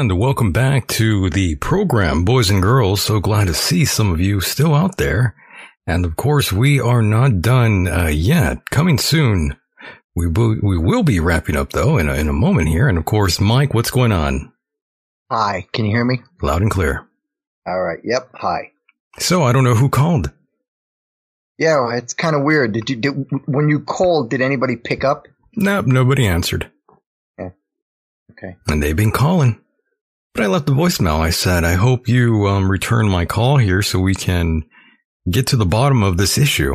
And welcome back to the program, boys and girls. So glad to see some of you still out there. And of course, we are not done uh, yet. Coming soon. We will, we will be wrapping up though in a, in a moment here. And of course, Mike, what's going on? Hi, can you hear me? Loud and clear. All right. Yep. Hi. So I don't know who called. Yeah, it's kind of weird. Did you did, when you called? Did anybody pick up? Nope, nobody answered. Yeah. Okay. And they've been calling. But I left a voicemail. I said, I hope you um, return my call here so we can get to the bottom of this issue.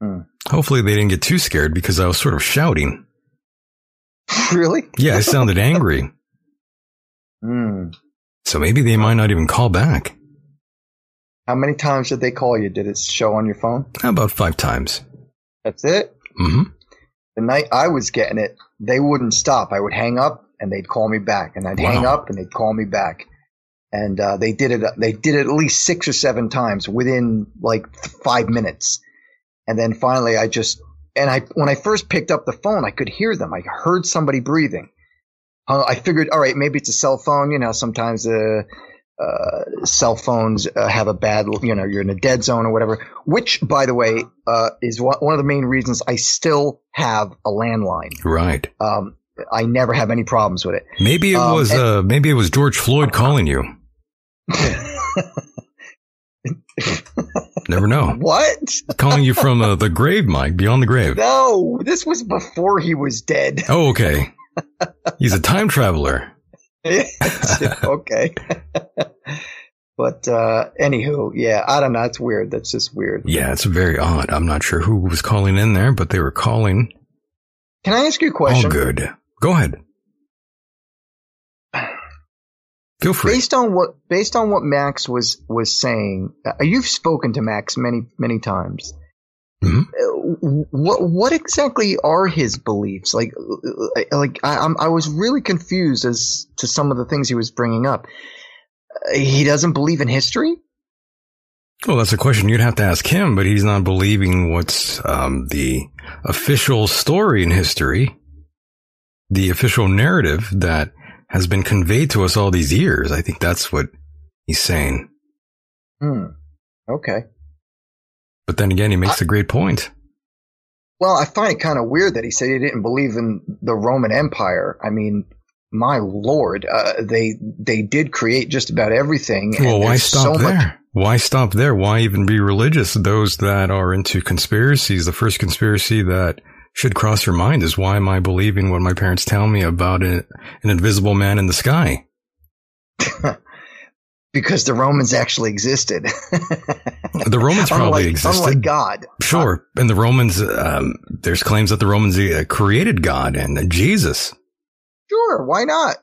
Hmm. Hopefully they didn't get too scared because I was sort of shouting. Really? Yeah, I sounded angry. Hmm. So maybe they might not even call back. How many times did they call you? Did it show on your phone? About five times. That's it. hmm The night I was getting it, they wouldn't stop. I would hang up and they'd call me back, and I'd Wow. hang up and they'd call me back. And uh, they did it. They did it at least six or seven times within like th- five minutes. And then finally, I just and I when I first picked up the phone, I could hear them. I heard somebody breathing. Uh, I figured, all right, maybe it's a cell phone. You know, sometimes uh, uh, cell phones uh, have a bad, you know, you're in a dead zone or whatever. Which, by the way, uh, is one one of the main reasons I still have a landline. Right. Um, I never have any problems with it. Maybe it Um, was, and- uh, maybe it was George Floyd calling you. Never know. what? calling you from uh, the grave, Mike, beyond the grave. No, this was before he was dead. Oh, okay. He's a time traveler. okay. but uh anywho, yeah, I don't know. It's weird. That's just weird. Yeah, it's very odd. I'm not sure who was calling in there, but they were calling. Can I ask you a question? All good. Go ahead. Feel free. Based on what based on what Max was was saying, uh, you've spoken to Max many many times. Mhm. Uh, what what exactly are his beliefs? Like uh, like I, I'm I was really confused as to some of the things he was bringing up. Uh, he doesn't believe in history. Well, that's a question you'd have to ask him, but he's not believing what's um, the official story in history, the official narrative that has been conveyed to us all these years. I think that's what he's saying. Hmm. Okay. But then again, he makes a great point. Well, I find it kind of weird that he said he didn't believe in the Roman Empire. I mean, my lord, uh, they they did create just about everything. Well, why stop so there? much- Why stop there? Why even be religious? Those that are into conspiracies, the first conspiracy that should cross your mind is why am I believing what my parents tell me about a, an invisible man in the sky? because the Romans actually existed. The Romans probably unlike, existed. Unlike God. Sure. And the Romans, um, there's claims that the Romans uh, created God and Jesus. Sure, why not?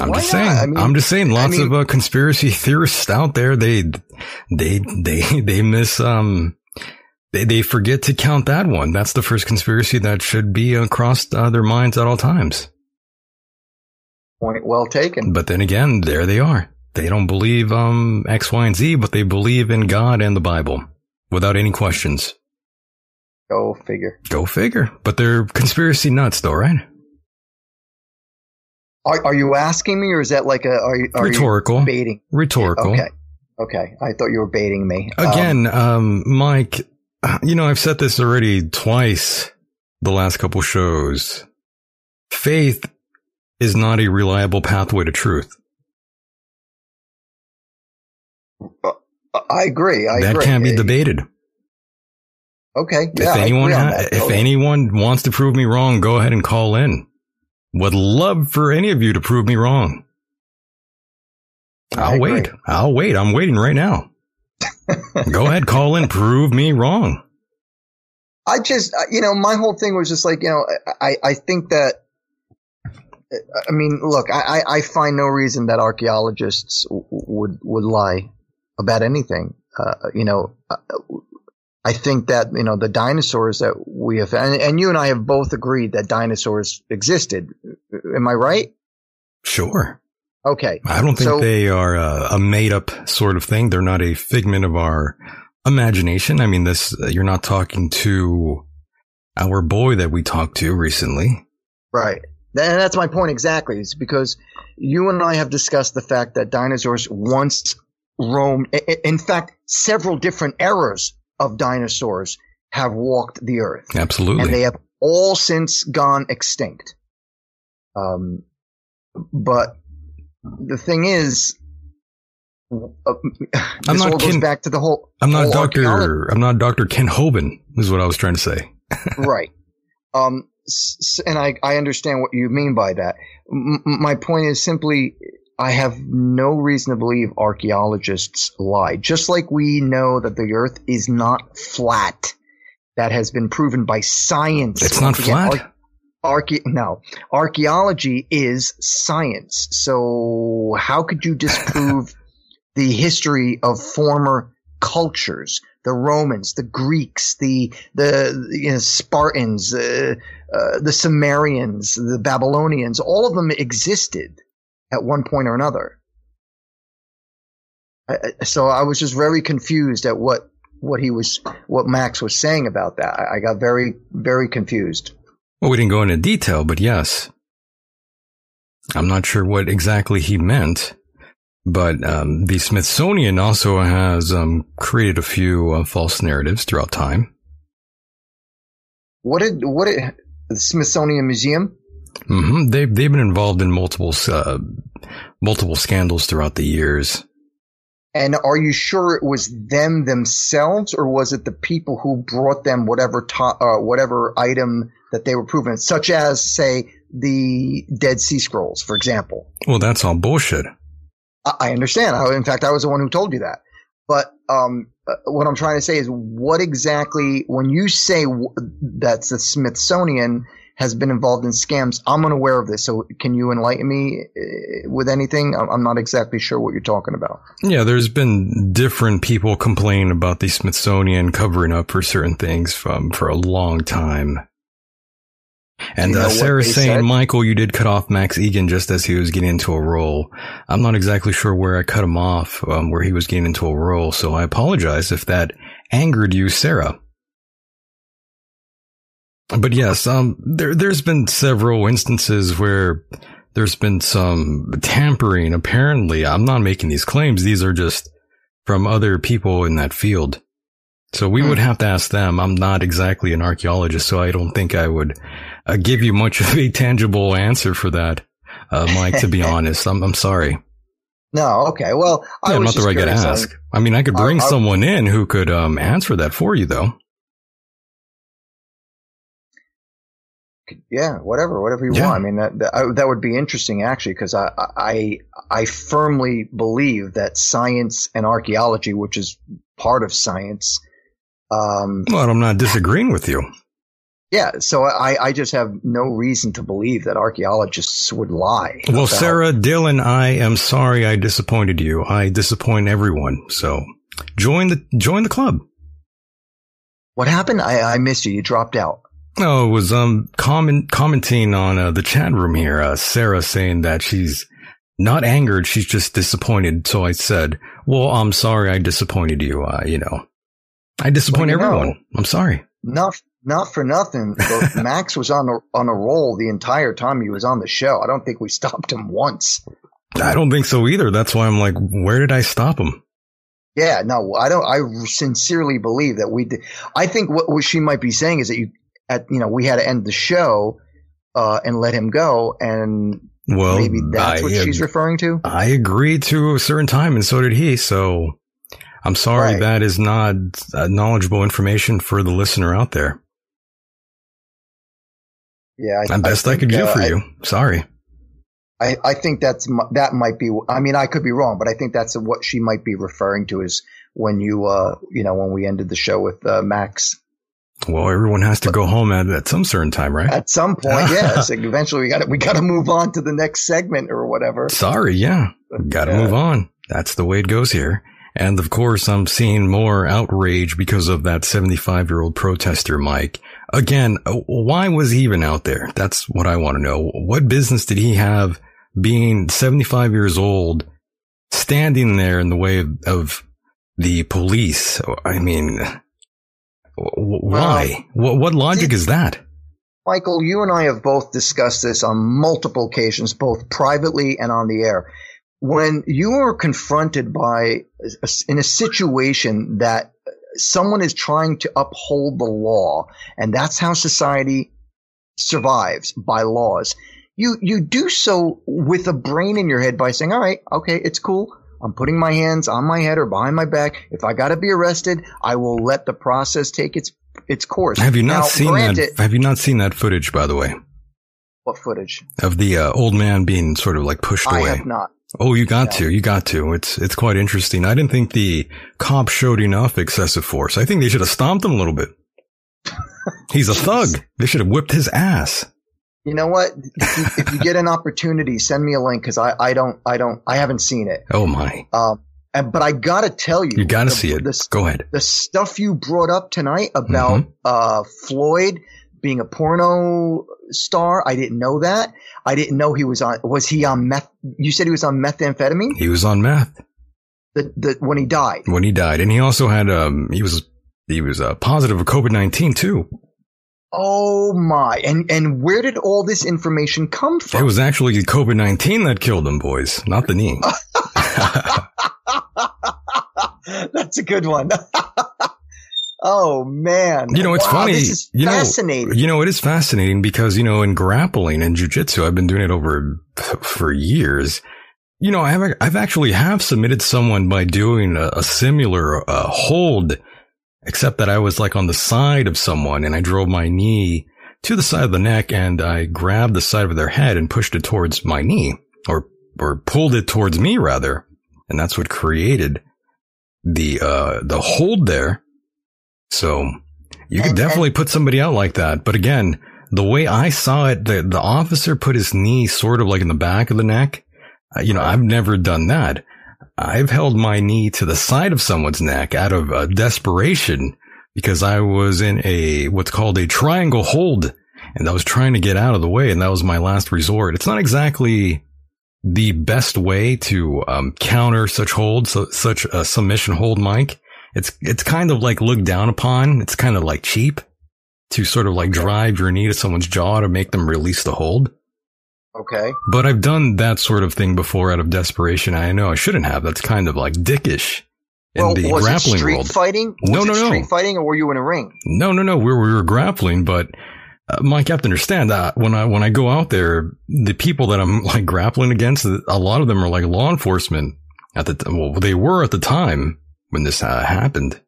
I'm Why just not? saying. I mean- I'm just saying. Lots mean- of uh, conspiracy theorists out there. They, they, they, they miss. Um, they they forget to count that one. That's the first conspiracy that should be across uh, their minds at all times. Point well taken. But then again, there they are. They don't believe um X, Y, and Z, but they believe in God and the Bible without any questions. Go figure. Go figure. But they're conspiracy nuts, though, right? Are, are you asking me, or is that like a are you, are Rhetorical. you baiting? Rhetorical. Okay, okay. I thought you were baiting me. Um, Again, um, Mike, you know, I've said this already twice the last couple shows. Faith is not a reliable pathway to truth. I agree. I that agree. can't be Uh, debated. Okay. if Yeah, I anyone, ha- that, if anyone wants to prove me wrong, go ahead and call in. Would love for any of you to prove me wrong. I'll wait. I'll wait. I'm waiting right now. go ahead, call in, prove me wrong. I just, uh, you know, my whole thing was just like, you know, I, I think that, I mean, look, I, I I find no reason that archaeologists would, would lie about anything. Uh, you know, uh, I think that, you know, the dinosaurs that we have, and, and you and I have both agreed that dinosaurs existed. Am I right? Sure. Okay. I don't think So- they are a, a made up sort of thing. They're not a figment of our imagination. I mean, this, you're not talking to our boy that we talked to recently. Right. And that's my point exactly. Is because you and I have discussed the fact that dinosaurs once roamed. In fact, several different eras of dinosaurs have walked the earth. Absolutely. And they have all since gone extinct. Um, but the thing is, uh, I'm this not all goes Ken- back to the whole. I'm not Doctor. I'm not Doctor Kent Hovind. Is what I was trying to say. right. Um, and I, I understand what you mean by that. M- my point is simply, I have no reason to believe archaeologists lie. Just like we know that the Earth is not flat, that has been proven by science. It's not flat. ar- Archae- no, archaeology is science. So how could you disprove the history of former cultures? The Romans, the Greeks, the the you know, Spartans, uh, uh, the Sumerians, the Babylonians, all of them existed at one point or another. So I was just very confused at what what he was, what Max was saying about that. I, I got very very confused. Well, we didn't go into detail, but yes. I'm not sure what exactly he meant, but um, the Smithsonian also has um, created a few uh, false narratives throughout time. What did what did the Smithsonian Museum? Mm-hmm. They've they've been involved in multiple uh, multiple scandals throughout the years. And are you sure it was them themselves, or was it the people who brought them whatever to, uh, whatever item that they were proven, such as say the Dead Sea Scrolls, for example? Well, that's all bullshit. I, I understand. I, in fact, I was the one who told you that. But um, uh, what I'm trying to say is, what exactly when you say w- that the Smithsonian has been involved in scams, I'm unaware of this. So can you enlighten me uh, with anything? I'm not exactly sure what you're talking about. Yeah, there's been different people complaining about the Smithsonian covering up for certain things from for a long time. And Do you know uh, Sarah's saying, said? Michael, you did cut off Max Igan just as he was getting into a role. I'm not exactly sure where I cut him off, um, where he was getting into a role, so I apologize if that angered you, Sarah. But yes, um, there, there's been several instances where there's been some tampering. Apparently, I'm not making these claims. These are just from other people in that field. So we Hmm. would have to ask them. I'm not exactly an archaeologist, so I don't think I would uh, give you much of a tangible answer for that, uh, Mike. To be honest, I'm I'm sorry. No, okay. Well, I Yeah, I'm not the right guy to. I- ask. I mean, I could bring I- I- someone in who could um, answer that for you, though. yeah, whatever, whatever you Yeah. want. I mean, that that, I, that would be interesting actually, because I, I I firmly believe that science and archaeology, which is part of science, um, Well, I'm not disagreeing with you. Yeah. So I I just have no reason to believe that archaeologists would lie. Well, about- Sarah, Dylan, I am sorry I disappointed you. I disappoint everyone. So join the join the club. what happened? I I missed you. You dropped out. Oh, it was um comment commenting on uh, the chat room here. Uh, Sarah saying that she's not angered, she's just disappointed. So I said, "Well, I'm sorry I disappointed you. Uh, you know, I disappoint Well, you know- everyone. I'm sorry." Not not for nothing. Max was on a on a roll the entire time he was on the show. I don't think we stopped him once. I don't think so either. That's why I'm like, where did I stop him? Yeah, no, I don't. I sincerely believe that we did. I think what, what she might be saying is that you, at you know, we had to end the show uh, and let him go, and Well, maybe that's I, what she's referring to. I agreed to a certain time, and so did he. So I'm sorry Right. that is not uh, knowledgeable information for the listener out there. Yeah, I, The best I, could do uh, for I- you. Sorry. I, I think that's that might be. I mean, I could be wrong, but I think that's what she might be referring to is when you, uh, you know, when we ended the show with uh, Max. Well, everyone has to go home at, at some certain time, right? At some point, yes. eventually, we got we got to move on to the next segment or whatever. Sorry, yeah. Got to Yeah. move on. That's the way it goes here. And of course, I'm seeing more outrage because of that 75 year old protester, Mike. Again, uh, why was he even out there? That's what I want to know. What business did he have being 75 years old, standing there in the way of, of the police? I mean, why? What, what logic is that? Michael, you and I have both discussed this on multiple occasions, both privately and on the air. When you are confronted by in a situation that someone is trying to uphold the law, and that's how society survives by laws. You you do so with a brain in your head by saying, "All right, okay, it's cool. I'm putting my hands on my head or behind my back. If I got to be arrested, I will let the process take its its course." Have you not Now, seen granted- that? Have you not seen that footage, by the way, What footage? of the uh, old man being sort of like pushed I away? have not. Oh, you got No. to, you got to. It's it's quite interesting. I didn't think the cop showed enough excessive force. I think they should have stomped him a little bit. He's a thug. They should have whipped his ass. You know what? If you, if you get an opportunity, send me a link because I, I don't I don't I haven't seen it. Oh my! Um, and, but I gotta tell you, You got to the- see it. The, Go ahead. the stuff you brought up tonight about Mm-hmm. uh, Floyd being a porno star, I didn't know that. I didn't know he was on. Was he on meth? You said he was on methamphetamine. He was on meth The, the, when he died. when he died, and he also had um he was he was uh, positive of COVID nineteen too. Oh my! And and where did all this information come from? It was actually COVID nineteen that killed him, boys, not the knee. That's a good one. oh man! You know, it's Wow, funny. This is You know- You know, it is fascinating because, you know, in grappling and jujitsu, I've been doing it over for years. You know, I have, I've actually have submitted someone by doing a, a similar uh, hold, except that I was like on the side of someone and I drove my knee to the side of the neck and I grabbed the side of their head and pushed it towards my knee or, or pulled it towards me rather. And that's what created the, uh, the hold there. So you could definitely put somebody out like that. But again, the way I saw it, the, the officer put his knee sort of like in the back of the neck. Uh, you know, I've never done that. I've held my knee to the side of someone's neck out of uh, desperation because I was in a, what's called a triangle hold and I was trying to get out of the way. And that was my last resort. It's not exactly the best way to um, counter such holds, so, such a submission hold, Mike. It's it's kind of like looked down upon. It's kind of like cheap to sort of like drive your knee to someone's jaw to make them release the hold. Okay. But I've done that sort of thing before out of desperation. I know I shouldn't have. That's kind of like dickish in well, the was it grappling street world. fighting? Was No, it no, no. Street fighting, or were you in a ring? No, no, no. We were, we were grappling, but uh, Mike, you have to understand that when I when I go out there, the people that I'm like grappling against, a lot of them are like law enforcement at the t- well, they were at the time when this uh, happened.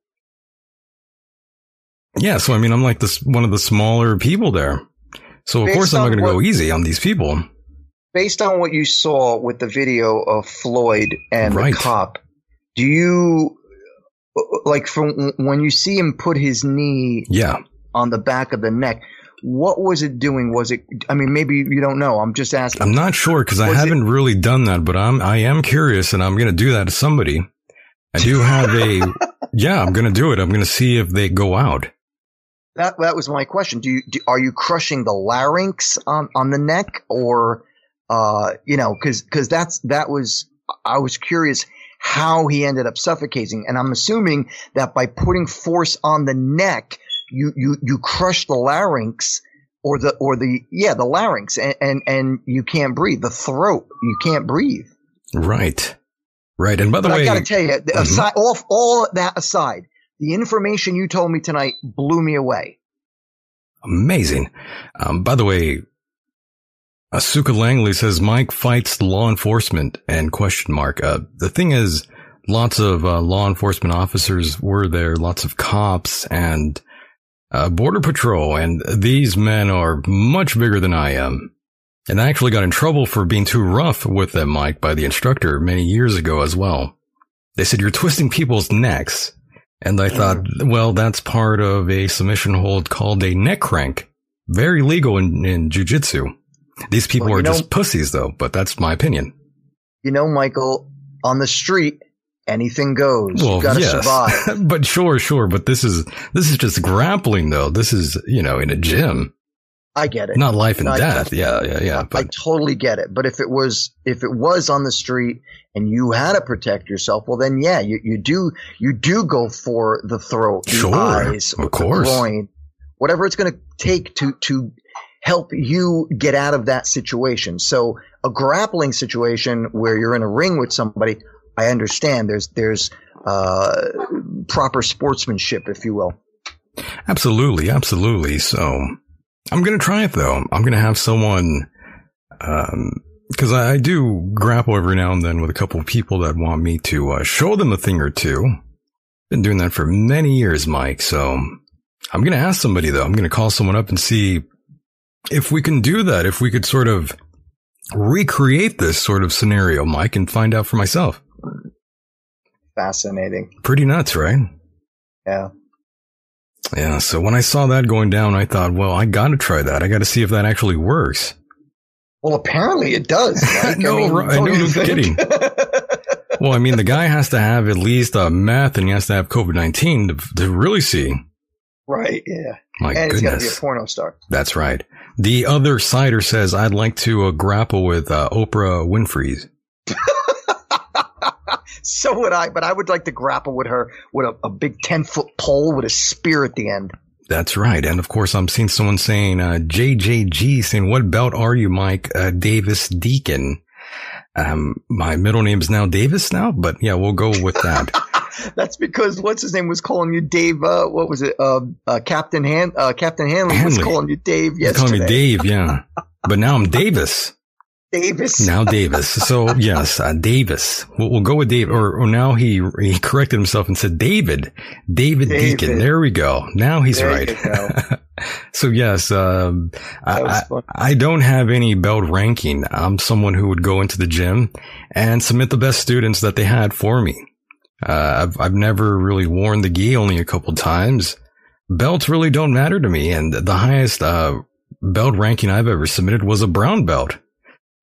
Yeah, so I mean, I'm like this one of the smaller people there. So of Based course I'm not going to go easy on these people. Based on what you saw with the video of Floyd and Right. the cop, do you like from when you see him put his knee Yeah. on the back of the neck? What was it doing? Was it? I mean, maybe you don't know. I'm just asking. I'm not sure because I haven't really done that, but I'm I am curious, and I'm going to do that to somebody. I do have a yeah. I'm going to do it. I'm going to see if they go out. That that was my question. Do you do, are you crushing the larynx on on the neck, or uh, you know, because because that's that was I was curious how he ended up suffocating, and I'm assuming that by putting force on the neck, you you you crush the larynx or the or the yeah the larynx, and and, and you can't breathe. The throat, you can't breathe. Right, right. And by the But way, I got to tell you, Mhm. aside, all all that aside, the information you told me tonight blew me away. amazing. Um, by the way, Asuka Langley says Mike fights law enforcement and question mark. Uh, the thing is, lots of uh, law enforcement officers were there, lots of cops and uh, border patrol, and these men are much bigger than I am. And I actually got in trouble for being too rough with them, Mike, by the instructor many years ago as well. They said, you're twisting people's necks. And I thought, mm. well, that's part of a submission hold called a neck crank. Very legal in, in jujitsu. These people Well, are know- just pussies though, but that's my opinion. You know, Michael, on the street, anything goes. you got to survive. but sure, sure. But this is, this is just grappling though. This is, you know, in a gym, I get it. not life and No, death. Yeah, yeah, yeah. I totally get it. But if it was if it was on the street and you had to protect yourself, well then yeah, you, you do you do go for the throat, the Sure, eyes, of the course. groin, whatever it's going to take to to help you get out of that situation. So a grappling situation where you're in a ring with somebody, I understand there's, there's, uh, proper sportsmanship, if you will. Absolutely. Absolutely. So I'm going to try it though. I'm going to have someone, um, because I, I, do grapple every now and then with a couple of people that want me to uh, show them a thing or two. Been doing that for many years, Mike. So I'm going to ask somebody though. I'm going to call someone up and see if we can do that. If we could sort of recreate this sort of scenario, Mike, and find out for myself. Fascinating. Pretty nuts, right? Yeah. Yeah. So when I saw that going down, I thought, well, I got to try that. I got to see if that actually works. Well, apparently it does. Right? no, I, mean, I know, no kidding. well, I mean, the guy has to have at least a meth and he has to have COVID 19 to, to really see. Right. Yeah. My and goodness. he's got to be a porno star. That's right. The other cider says, I'd like to uh, grapple with uh, Oprah Winfrey's. so would I, but I would like to grapple with her with a, a big 10 foot pole with a spear at the end. That's right. And of course, I'm seeing someone saying, uh, JJG saying, what belt are you, Mike? Uh, Davis Deacon. Um, my middle name is now Davis now, but yeah, we'll go with that. That's because what's his name was calling you Dave. Uh, what was it? Uh, uh, Captain Han, uh, Captain Hanley, Hanley, was calling you Dave yesterday. Calling me Dave, yeah. but now I'm Davis. Davis. Now Davis. So yes, uh, Davis. We'll, we'll, go with Dave. Or, or now he he corrected himself and said David. David, David. Deacon. There we go. Now he's there right. so yes, um, I, I don't have any belt ranking. I'm someone who would go into the gym and submit the best students that they had for me. Uh, I've I've never really worn the gi, only a couple times. Belts really don't matter to me, and the highest uh, belt ranking I've ever submitted was a brown belt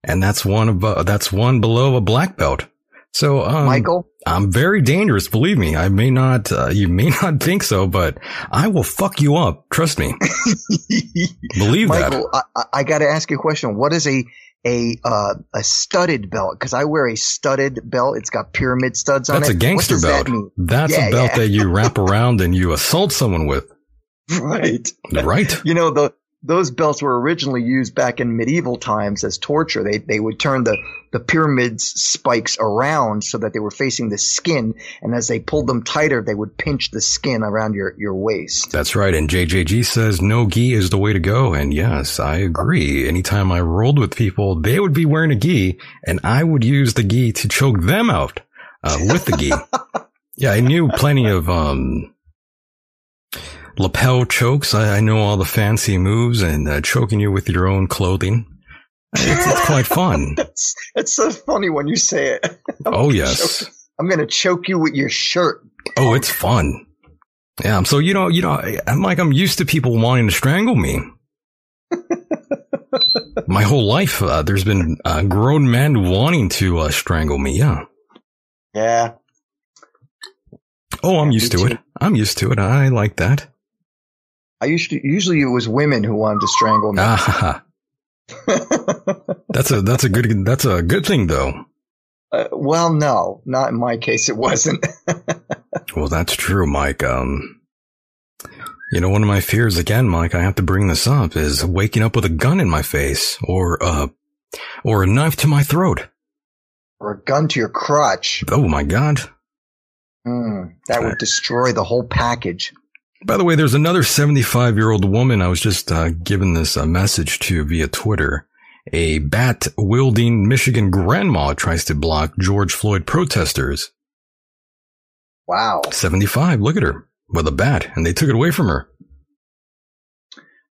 and that's one of uh, that's one below a black belt. So, um, Michael, I'm very dangerous. Believe me, I may not, uh, you may not think so, but I will fuck you up. Trust me. believe Michael, that. I, I got to ask you a question. What is a a uh, a studded belt? Because I wear a studded belt. It's got pyramid studs on That's it. That's a gangster belt. That That's yeah, a belt yeah. that you wrap around and you assault someone with. Right. Right. You know the those belts were originally used back in medieval times as torture. They they would turn the the pyramids spikes around so that they were facing the skin, and as they pulled them tighter, they would pinch the skin around your your waist. That's right. And JJG says no gi is the way to go, and yes, I agree. Anytime I rolled with people, they would be wearing a gi, and I would use the gi to choke them out uh, with the gi. yeah, I knew plenty of um lapel chokes. I, I, know all the fancy moves and uh, choking you with your own clothing. It's, it's quite fun. it's, it's so funny when you say it. oh yes. Choke, I'm going to choke you with your shirt. Oh, it's fun. Yeah. So, you know, you know, I'm like, I'm used to people wanting to strangle me. My whole life, uh, there's been uh, grown men wanting to uh, strangle me. Yeah. Yeah. Oh, I'm used to it. I'm used to it. I like that. I used to usually it was women who wanted to strangle me. Ah, that's a that's a good that's a good thing though. Uh, well, no, not in my case. It wasn't. well, that's true, Mike. Um, you know, one of my fears again, Mike. I have to bring this up is waking up with a gun in my face, or uh, or a knife to my throat, or a gun to your crotch. Oh my god. Mm, that would destroy the whole package. By the way, there's another 75 year old woman I was just uh, given this uh, message to via Twitter. A bat wielding Michigan grandma tries to block George Floyd protesters. Wow. 75. Look at her with a bat and they took it away from her.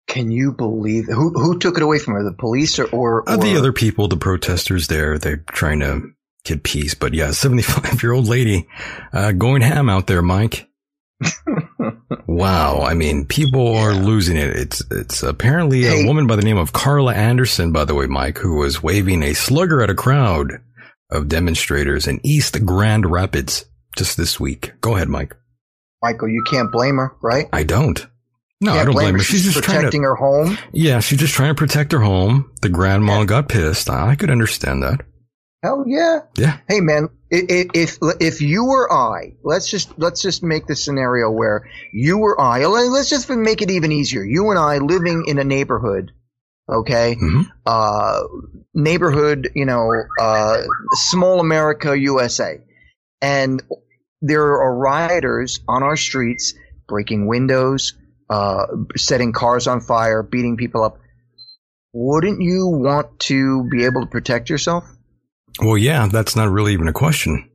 Can you believe who who took it away from her? The police or or? Uh, the other people, the protesters there, they're trying to get peace. But yeah, 75 year old lady, uh, going ham out there, Mike wow. I mean, people are losing it. It's, it's apparently hey. a woman by the name of Carla Anderson, by the way, Mike, who was waving a slugger at a crowd of demonstrators in East Grand Rapids just this week. Go ahead, Mike. Michael, you can't blame her, right? I don't. No, I don't blame, blame her. her. She's, She's, just protecting to, her home. Yeah, she's just trying to protect her home. The grandma yeah. got pissed. I could understand that. Hell yeah. Yeah. Hey man, if if you or I, let's just let's just make the scenario where you or I, let's just make it even easier. You and I living in a neighborhood Okay. Mhm. Uh, neighborhood, you know, uh, small America, USA. And there are rioters on our streets breaking windows, uh, setting cars on fire, beating people up. Wouldn't you want to be able to protect yourself? Well, yeah, that's not really even a question.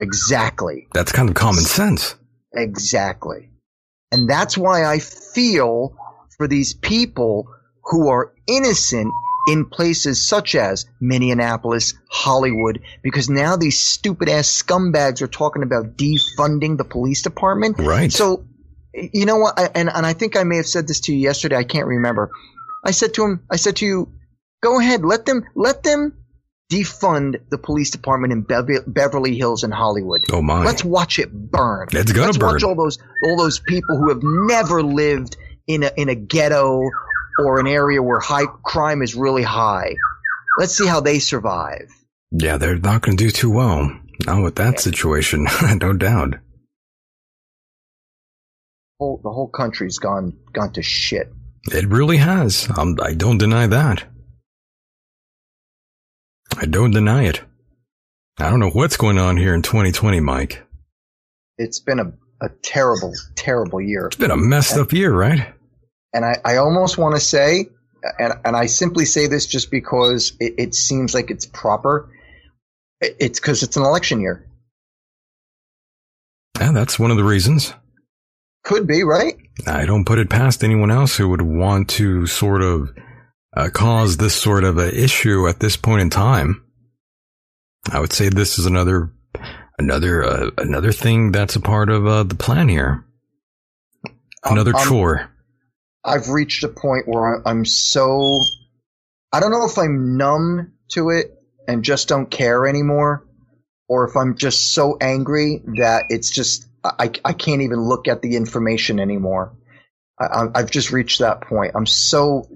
Exactly. That's kind of common sense. Exactly. And that's why I feel for these people who are innocent in places such as Minneapolis, Hollywood, because now these stupid ass scumbags are talking about defunding the police department. Right. So, you know what? I, and, and I think I may have said this to you yesterday. I can't remember. I said to him, I said to you, go ahead, let them, let them defund the police department in Bev- Beverly Hills and Hollywood. Oh my. Let's watch it burn. It's gonna Let's burn. watch all those all those people who have never lived in a in a ghetto or an area where high crime is really high. Let's see how they survive. Yeah, they're not going to do too well. Not with that situation, no doubt. Whole, the whole country's gone gone to shit. It really has. Um, I don't deny that. I don't deny it. I don't know what's going on here in 2020, Mike. It's been a, a terrible, terrible year. It's been a messed up year, right? And I, I almost want to say, and, and I simply say this just because it, it seems like it's proper. It's because it's an election year. Yeah, that's one of the reasons. Could be, right? I don't put it past anyone else who would want to sort of uh, cause this sort of a issue at this point in time. I would say this is another another uh, another thing that's a part of uh, the plan here. Another I'm- chore. I've reached a point where I- I'm so I don't know if I'm numb to it and just don't care anymore, or if I'm just so angry that it's just I, I can't even look at the information anymore. I- I've just reached that point. I'm so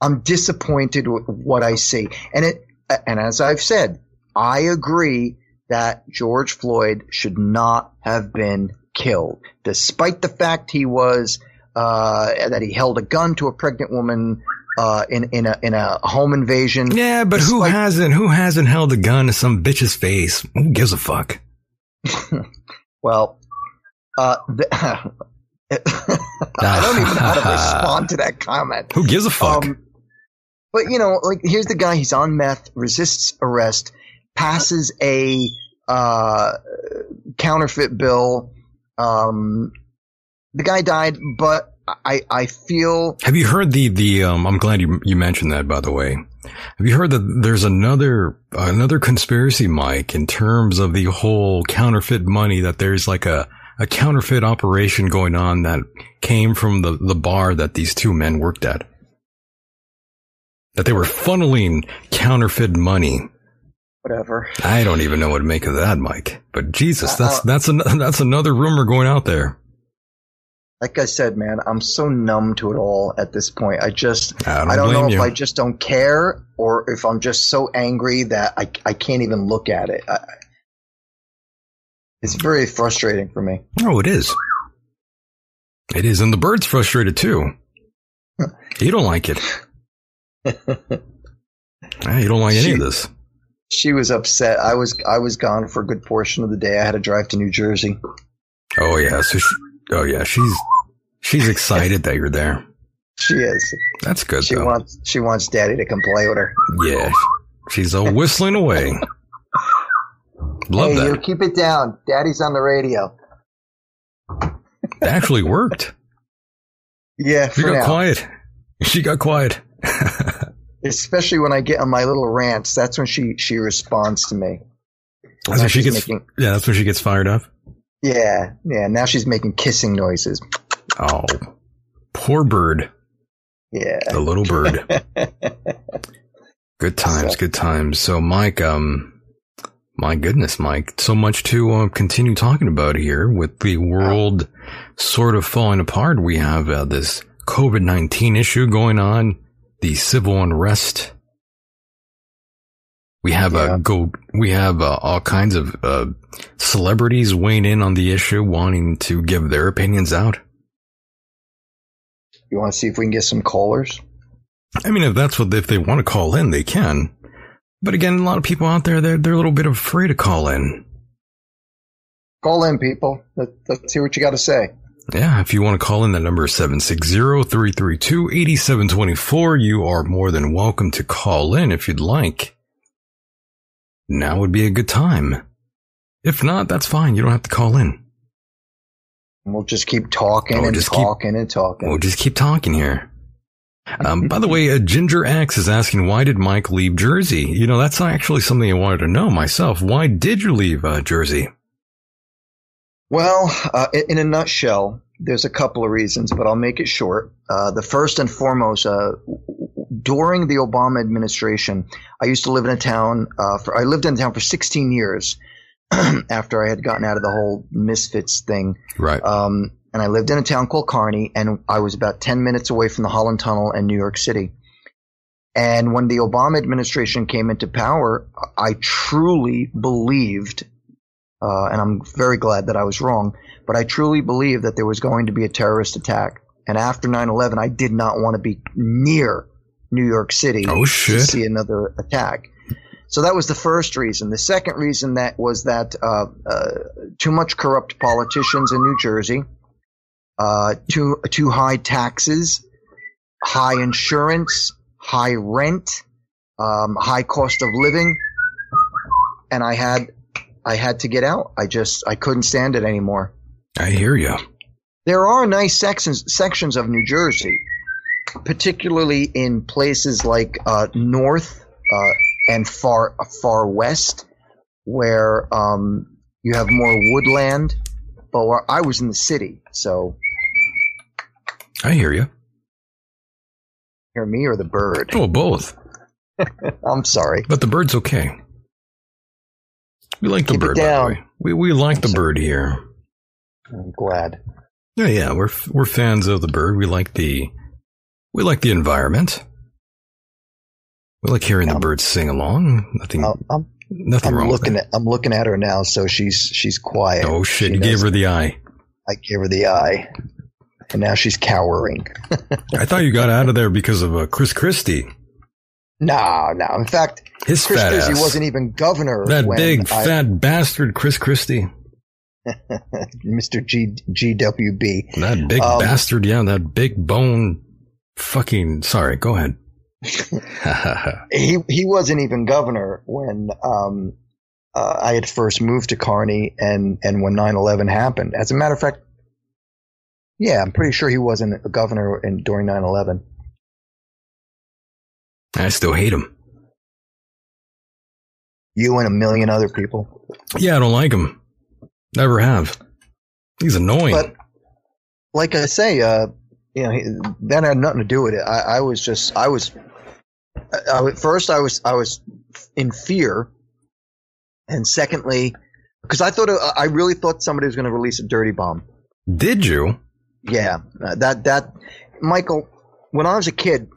I'm disappointed with what I see, and it and as I've said, I agree that George Floyd should not have been killed, despite the fact he was uh, that he held a gun to a pregnant woman uh, in in a in a home invasion. Yeah, but who hasn't who hasn't held a gun to some bitch's face? Who gives a fuck? Well, uh, the, I don't even know how to respond to that comment. Who gives a fuck? Um, but you know, like here's the guy. He's on meth, resists arrest, passes a uh, counterfeit bill. Um, the guy died, but I I feel Have you heard the the? Um, I'm glad you you mentioned that. By the way, have you heard that there's another another conspiracy, Mike, in terms of the whole counterfeit money? That there's like a a counterfeit operation going on that came from the the bar that these two men worked at. That they were funneling counterfeit money. whatever. I don't even know what to make of that, Mike. But Jesus, that's Uh, that's an, that's another rumor going out there. Like I said, man, I'm so numb to it all at this point. I just I don't, I don't know you. if I just don't care or if I'm just so angry that I, I can't even look at it. I, it's very frustrating for me. Oh, it is. It is, and the bird's frustrated too. You don't like it. Ah, you don't like any of this. She was upset. I was I was gone for a good portion of the day. I had to drive to New Jersey. Oh yeah, so she, oh yeah, she's she's excited that you're there. She is. That's good She though. wants she wants Daddy to come play with her. yeah, she's all whistling away. Love hey, you keep it down. Daddy's on the radio. It actually worked. Yeah, She got now. quiet. She got quiet. Especially when I get on my little rants. That's when she she responds to me. That's Now when she gets. making- Yeah, that's when she gets fired up. yeah, yeah. Now she's making kissing noises. Oh, poor bird, Yeah. the little bird. Good times, So- good times. So, Mike, um, my goodness, Mike, so much to uh, continue talking about here with the world sort of falling apart. We have uh, this COVID 19 issue going on, the civil unrest. We have Yeah. go. We have uh, all kinds of uh, celebrities weighing in on the issue, wanting to give their opinions out. You want to see if we can get some callers? I mean, if that's what if they want to call in, they can. But again, a lot of people out there they're they're a little bit afraid to call in. Call in, people. Let, let's hear what you got to say. Yeah, if you want to call in, the number is 760-332-8724. You are more than welcome to call in if you'd like. Now would be a good time. If not, that's fine. You don't have to call in. We'll just keep talking oh, and just talking keep, and talking. We'll just keep talking here. Um, by the way, uh, Ginger X is asking, why did Mike leave Jersey? You know, that's actually something I wanted to know myself. Why did you leave uh, Jersey? Well, uh, in a nutshell, there's a couple of reasons, but I'll make it short. Uh, the first and foremost, uh, during the Obama administration, I used to live in a town. Uh, for, I lived in a town for 16 years after I had gotten out of the whole misfits thing. Right. Um, and I lived in a town called Kearny, and I was about 10 minutes away from the Holland Tunnel and New York City. And when the Obama administration came into power, I truly believed uh, and I'm very glad that I was wrong. But I truly believe that there was going to be a terrorist attack. And after 9/11, I did not want to be near New York City oh, to see another attack. So that was the first reason. The second reason that was that uh, uh, too much corrupt politicians in New Jersey, uh, too too high taxes, high insurance, high rent, um, high cost of living, and I had I had to get out. I just I couldn't stand it anymore. I hear you. There are nice sections sections of New Jersey, particularly in places like uh, north uh, and far far west, where um, you have more woodland. But I was in the city, so I hear you. Hear me or the bird? Oh, both. I'm sorry, but the bird's okay. We like the Keep bird, by the way. We we like the bird here. I'm glad. Yeah, yeah, we're we're fans of the bird. We like the we like the environment. We like hearing the birds sing along. Nothing. I'm, nothing I'm wrong. Looking at, I'm looking at her now, so she's she's quiet. Oh shit! She you gave her the eye. I gave her the eye, and now she's cowering. I thought you got out of there because of uh, Chris Christie. No, no. In fact, his Chris fat Christie ass. wasn't even governor. That big I, fat bastard, Chris Christie. Mr. G GWB. That big um, bastard, yeah, that big bone fucking sorry, go ahead. he he wasn't even governor when um, uh, I had first moved to Kearny and and when 9/11 happened. As a matter of fact, yeah, I'm pretty sure he wasn't a governor in, during 9/11. I still hate him. You and a million other people. Yeah, I don't like him. Never have. He's annoying. But like I say, uh, you know, that had nothing to do with it. I, I was just, I was, I, I, first I was, I was in fear, and secondly, because I thought, uh, I really thought somebody was going to release a dirty bomb. Did you? Yeah, uh, that that Michael. When I was a kid,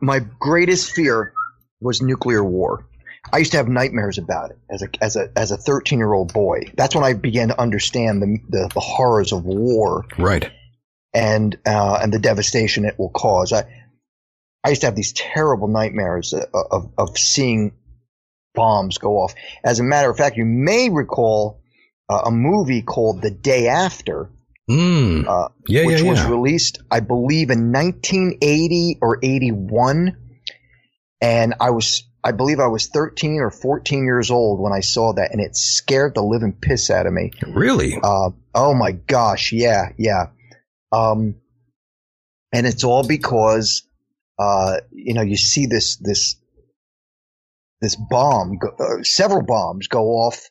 my greatest fear was nuclear war. I used to have nightmares about it as a as a as a 13 year old boy. That's when I began to understand the, the, the horrors of war, right, and uh, and the devastation it will cause. I I used to have these terrible nightmares of of, of seeing bombs go off. As a matter of fact, you may recall uh, a movie called The Day After Mm. Uh, yeah, which yeah, was yeah. released, I believe, in 1980 or 81. And I was, I believe I was 13 or 14 years old when I saw that, and it scared the living piss out of me. Really? Uh, oh my gosh, yeah, yeah. Um, and it's all because, uh, you know, you see this, this, this bomb, uh, several bombs go off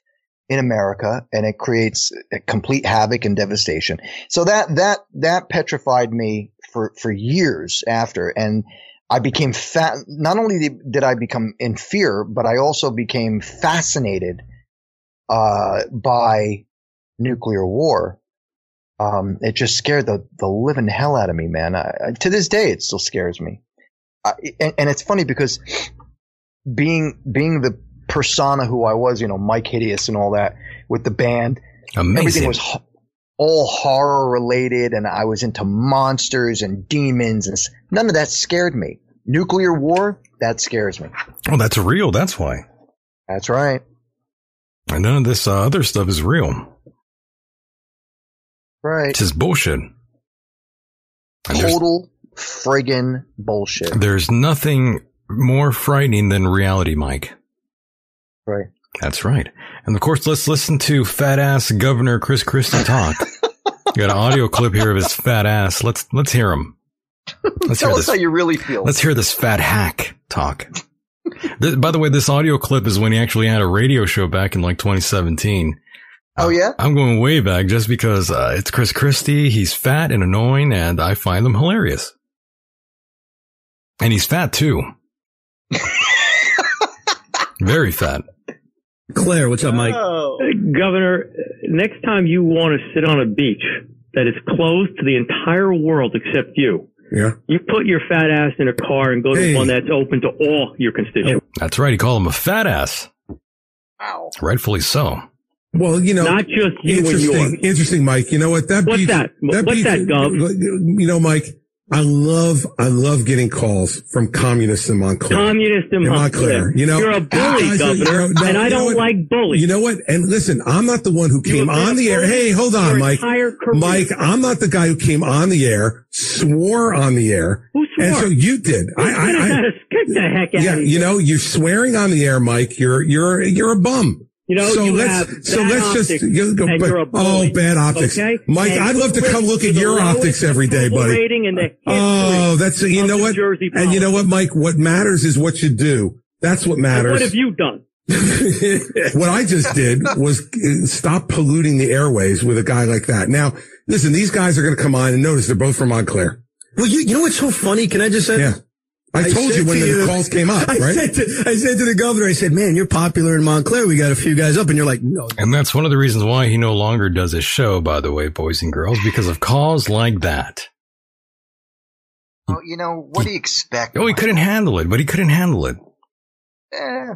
in America and it creates complete havoc and devastation. So that, that, that petrified me for, for years after. And I became fat. Not only did I become in fear, but I also became fascinated, uh, by nuclear war. Um, it just scared the, the living hell out of me, man. I, to this day, it still scares me. I, and, and it's funny because being, being the persona who I was, you know, Mike Hideous and all that with the band. Amazing. Everything was ho- all horror related and I was into monsters and demons and none of that scared me. nuclear war, that scares me. Oh, that's real. That's why. That's right. And none of this uh, other stuff is real. Right. It's just bullshit. And Total friggin' bullshit. There's nothing more frightening than reality, Mike. Right. That's right. And of course, let's listen to fat ass Governor Chris Christie talk. Got an audio clip here of his fat ass. Let's let's hear him. Let's Tell hear us this. how you really feel. Let's hear this fat hack talk. Th- By the way, this audio clip is when he actually had a radio show back in like 2017. oh yeah. I'm going way back just because uh, it's Chris Christie. He's fat and annoying, and I find him hilarious. And he's fat too. Very fat. Claire, what's up, Mike? Oh. Governor, next time you want to sit on a beach that is closed to the entire world except you, Yeah. you put your fat ass in a car and go Hey. to one that's open to all your constituents. That's right. He called him a fat ass. Wow. Rightfully so. Well, you know, Not just you and interesting, yours. interesting, Mike. You know what? That What's beef- that? What's that, Gov? You know, Mike, I love, I love getting calls from communists in Montclair. Communist in In Montclair. Montclair, you know, You're a ah, bully, guys are- Governor, you know, no, and I don't what? like bullies. You know what? And listen, I'm not the one who came on the air. Hey, hold on, Mike. Mike, I'm not the guy who came on the air, swore on the air, Who swore? and so you did. I, I, I Get the heck out yeah, you know, you're swearing on the air, Mike. You're, you're, you're a bum. You know, so you let's have so bad let's just optics, you go, and but- you're a oh bad optics, okay? Mike. And I'd love to come look at your optics every day, buddy. Rating in the Oh, that's you know what, and you know what, Mike. What matters is what you do. That's what And matters. What have you done? what I just did was uh, stop polluting the airways with a guy like that. Now, listen, these guys are going to come on and notice they're both from Montclair. Well, you, you know what's so funny? Can I just say? Yeah. I, I told said you when to the you- calls came up, I right? said to I said to the governor, I said, "Man, you're popular in Montclair. We got a few guys up," and you're like, "No, And that's one of the reasons why he no longer does his show, by the way, boys and girls, because of calls like that. Well, you know, what do you expect? Oh, he couldn't handle it, but he couldn't handle it. Eh, I,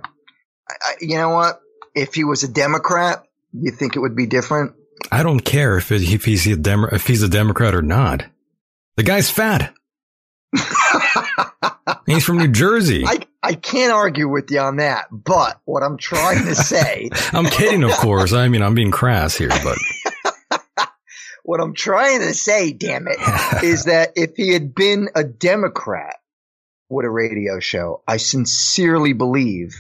I, you know what? If he was a Democrat, you think it would be different? I don't care if, it, if he's a Demo- if he's a Democrat or not. The guy's fat. he's from New Jersey. I, I can't argue with you on that, but what I'm trying to say, I'm kidding, of course. I mean, I'm being crass here, but what I'm trying to say, damn it, is that if he had been a Democrat with a radio show, I sincerely believe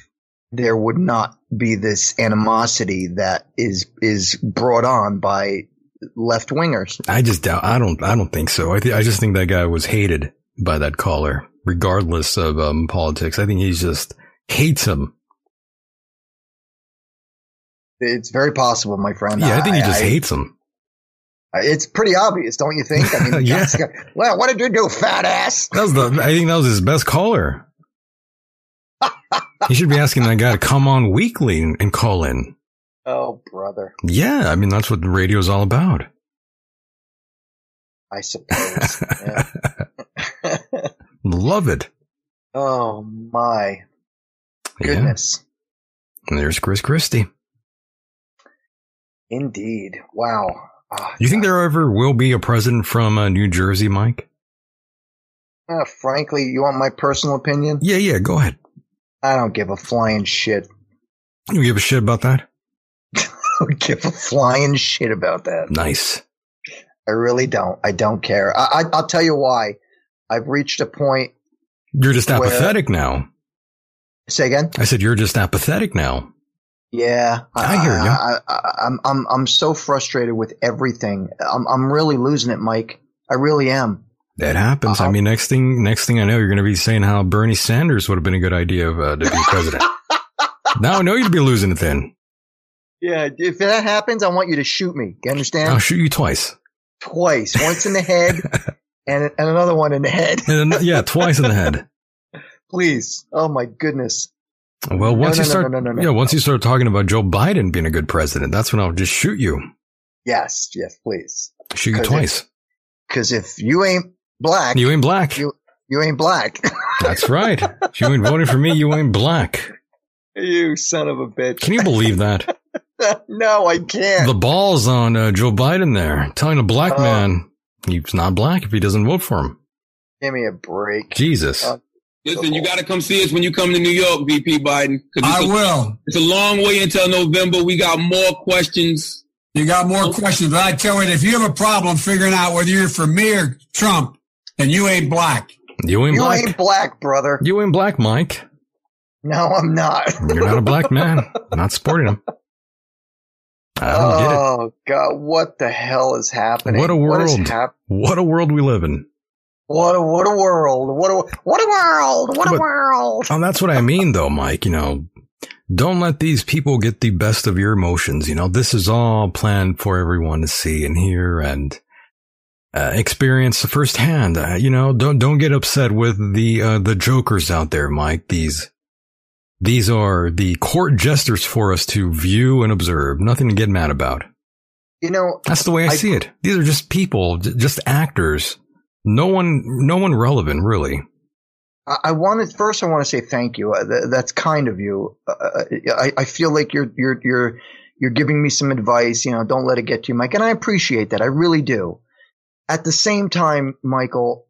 there would not be this animosity that is is brought on by left wingers. I just doubt. I don't. I don't think so. I, th- I just think that guy was hated by that caller, regardless of um, politics. I think he just hates him. It's very possible, my friend. Yeah, I think he just hates him. It's pretty obvious, don't you think? I mean, Yeah. that's- well, what did you do, fat ass? That was the. I think that was his best caller. he should be asking that guy to come on weekly and, call in. Oh, brother, Yeah, I mean that's what the radio's all about. I suppose. Yeah. Love it. oh my goodness, And there's Chris Christie. indeed! Wow. Ah, You think there ever will be a president from uh, New Jersey, Mike? uh, frankly, you want my personal opinion? Yeah, yeah. Go ahead. I don't give a flying shit. You give a shit about that? I don't give a flying shit about that. Nice. I really don't. I don't care. I, I, I'll tell you why. I've reached a point. You're just Where- apathetic now. Say again. I said you're just apathetic now. Yeah, I hear you. I, I, I'm I'm I'm so frustrated with everything. I'm I'm really losing it, Mike. I really am. That happens. I Uh-huh. mean, next thing, next thing I know, you're going to be saying how Bernie Sanders would have been a good idea uh, to be president. now I know you'd be losing it then. Yeah, if that happens, I want you to shoot me. You understand? I'll shoot you twice. Twice, once in the head, and and another one in the head. And yeah, twice in the head. Please. Oh my goodness. Well, once no, you no, start, no, yeah, once you start talking about Joe Biden being a good president, that's when I'll just shoot you. Yes, yes, please. Shoot you twice. Because if you ain't black, You ain't black. You- you ain't black. That's right. If you ain't voting for me, you ain't black. you son of a bitch. Can you believe that? no, I can't. The balls on uh, Joe Biden there, telling a black Oh. man he's not black if he doesn't vote for him. Give me a break. Jesus. Uh, Listen, you got to come see us when you come to New York, VP Biden. I it's a, will. It's a long way until November. We got more questions. You got more questions, but I tell you, if you have a problem figuring out whether you're for me or Trump, then you ain't black. You ain't You black. ain't black, brother. You ain't black, Mike. No, I'm not. You're not a black man. not supporting him. Oh God, what the hell is happening? What a What world. hap- What a world we live in. what a what a world! What a what a world! What a world! Oh, that's what I mean, though, Mike. You know, don't let these people get the best of your emotions. You know, this is all planned for everyone to see and hear and uh, experience firsthand. Uh, you know, don't don't get upset with the uh, the jokers out there, Mike. These these are the court jesters for us to view and observe. Nothing to get mad about. You know, That's the way I, I- see it. These are just people, just actors. No one, no one relevant, really. I, wanted first. I want to say thank you. Uh, that's kind of you. Uh, I, I feel like you're you're you're you're giving me some advice. You know, don't let it get to you, Mike, and I appreciate that. I really do. At the same time, Michael,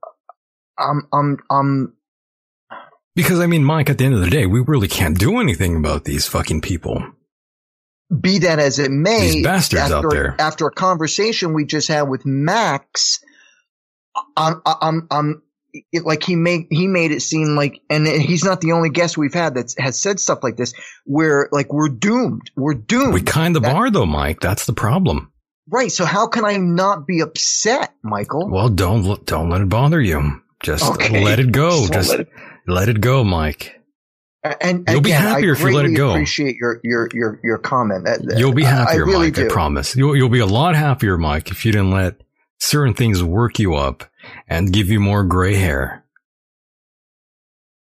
I'm I'm I'm Because I mean, Mike, at the end of the day, we really can't do anything about these fucking people. be that as it may, These bastards after, out there. after a conversation we just had with Max, I'm, I'm, I'm, it, like he made he made it seem like, and he's not the only guest we've had that has said stuff like this, where like we're doomed, we're doomed, We kind of That- are, though, Mike. That's the problem. right? So how can I not be upset, Michael? Well, don't don't let it bother you. Just Okay. let it go. Just Just let it- go, Mike. and You'll be again, happier I if you let it go. Appreciate your your your your comment. Uh, You'll be I- happier, I really Mike. do. I promise. You'll you'll be a lot happier, Mike, if you didn't let certain things work you up and give you more gray hair.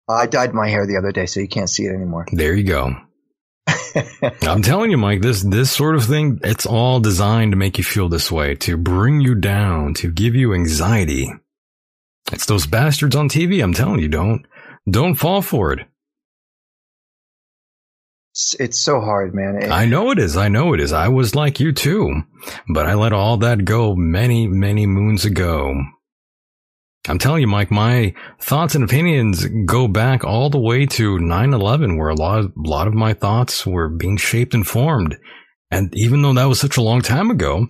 I dyed my hair the other day, so you can't see it anymore. There you go. I'm telling you, Mike, this, this sort of thing, it's all designed to make you feel this way, to bring you down, to give you anxiety. It's those bastards on TV. I'm telling you, don't, don't fall for it. It's, it's so hard, man. It- I know it is. I know it is. I was like you too, but I let all that go many, many moons ago. I'm telling you, Mike, my thoughts and opinions go back all the way to 9-11, where a lot, a lot of my thoughts were being shaped and formed. And even though that was such a long time ago,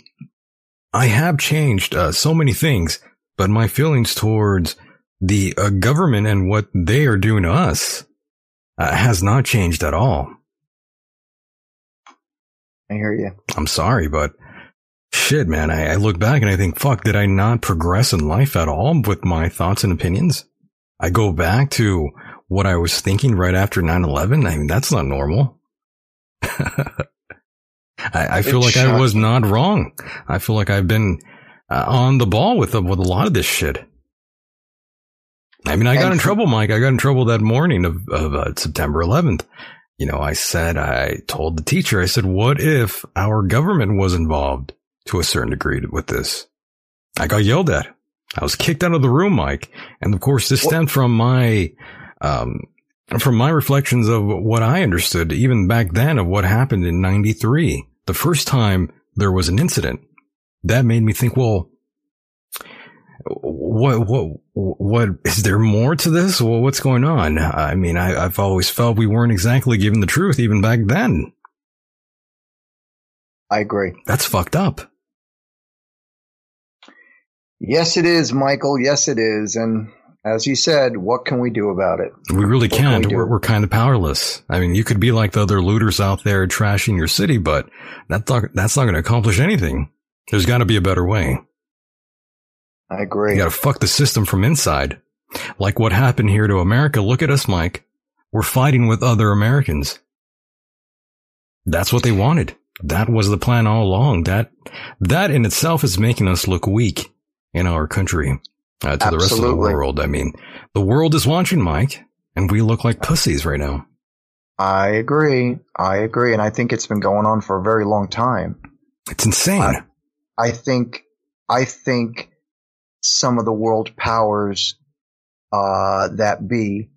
I have changed uh, so many things, but my feelings towards the uh, government and what they are doing to us uh, has not changed at all. I hear you. I'm sorry, but shit, man, I, I look back and I think, fuck, did I not progress in life at all with my thoughts and opinions? I go back to what I was thinking right after 9-11. I mean, that's not normal. I, I feel It's like I was not wrong. I feel like I've been uh, on the ball with, with a lot of this shit. I mean, I got And in trouble, Mike. I got in trouble that morning of, of uh, September 11th. You know, I said, I told the teacher, I said, what if our government was involved to a certain degree with this? I got yelled at. I was kicked out of the room, Mike. And of course, this stemmed from my, um, from my reflections of what I understood even back then of what happened in 93. The first time there was an incident that made me think, well, what, what, what, is there more to this? Well, what's going on? I mean, I, I've always felt we weren't exactly given the truth even back then. I agree. That's fucked up. Yes, it is, Michael. Yes, it is. And as you said, what can we do about it? We really What can can't. we we're, we're kind of powerless. I mean, you could be like the other looters out there trashing your city, but that's not, that's not going to accomplish anything. There's got to be a better way. I agree. You got to fuck the system from inside. Like what happened here to America. Look at us, Mike. We're fighting with other Americans. That's what they wanted. That was the plan all along. That, that in itself is making us look weak in our country uh, to the rest of the world. I mean, the world is watching, Mike, and we look like pussies right now. I agree. I agree. And I think it's been going on for a very long time. It's insane. I- I think, I think some of the world powers, uh, that be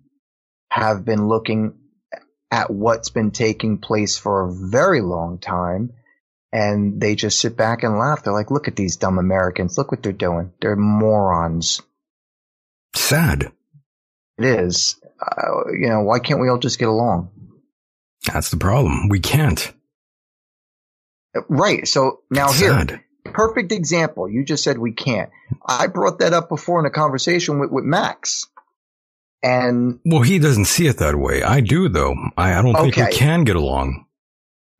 have been looking at what's been taking place for a very long time. And they just sit back and laugh. They're like, look at these dumb Americans. Look what they're doing. They're morons. Sad. It is. Uh, you know, why can't we all just get along? That's the problem. We can't. Right. So now here, Sad. Perfect example. You just said we can't. I brought that up before in a conversation with, with Max. And Well, he doesn't see it that way. I do, though. I, I don't think we can get along.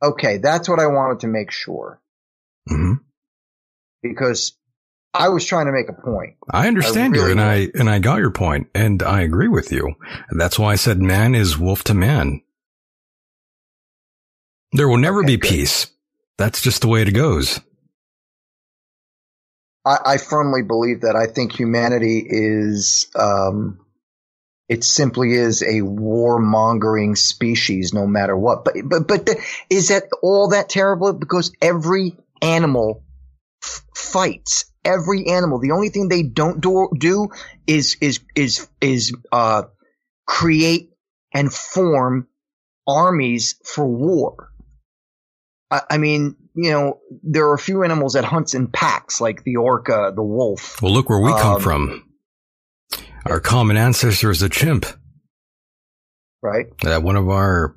okay, that's what I wanted to make sure hmm because I was trying to make a point. I understand really you, and. I and I got your point, and I agree with you. That's why I said man is wolf to man. There will never Okay, be good. peace. That's just the way it goes. I, I firmly believe that. I think humanity is, um, it simply is a warmongering species, no matter what. But but but is that all that terrible? Because every animal f- fights. Every animal. The only thing they don't do, do is is is is uh, create and form armies for war. I, I mean, you know, there are a few animals that hunts in packs, like the orca, the wolf. Well, look where we come Um, from. Our common ancestor is a chimp. Right? That one of our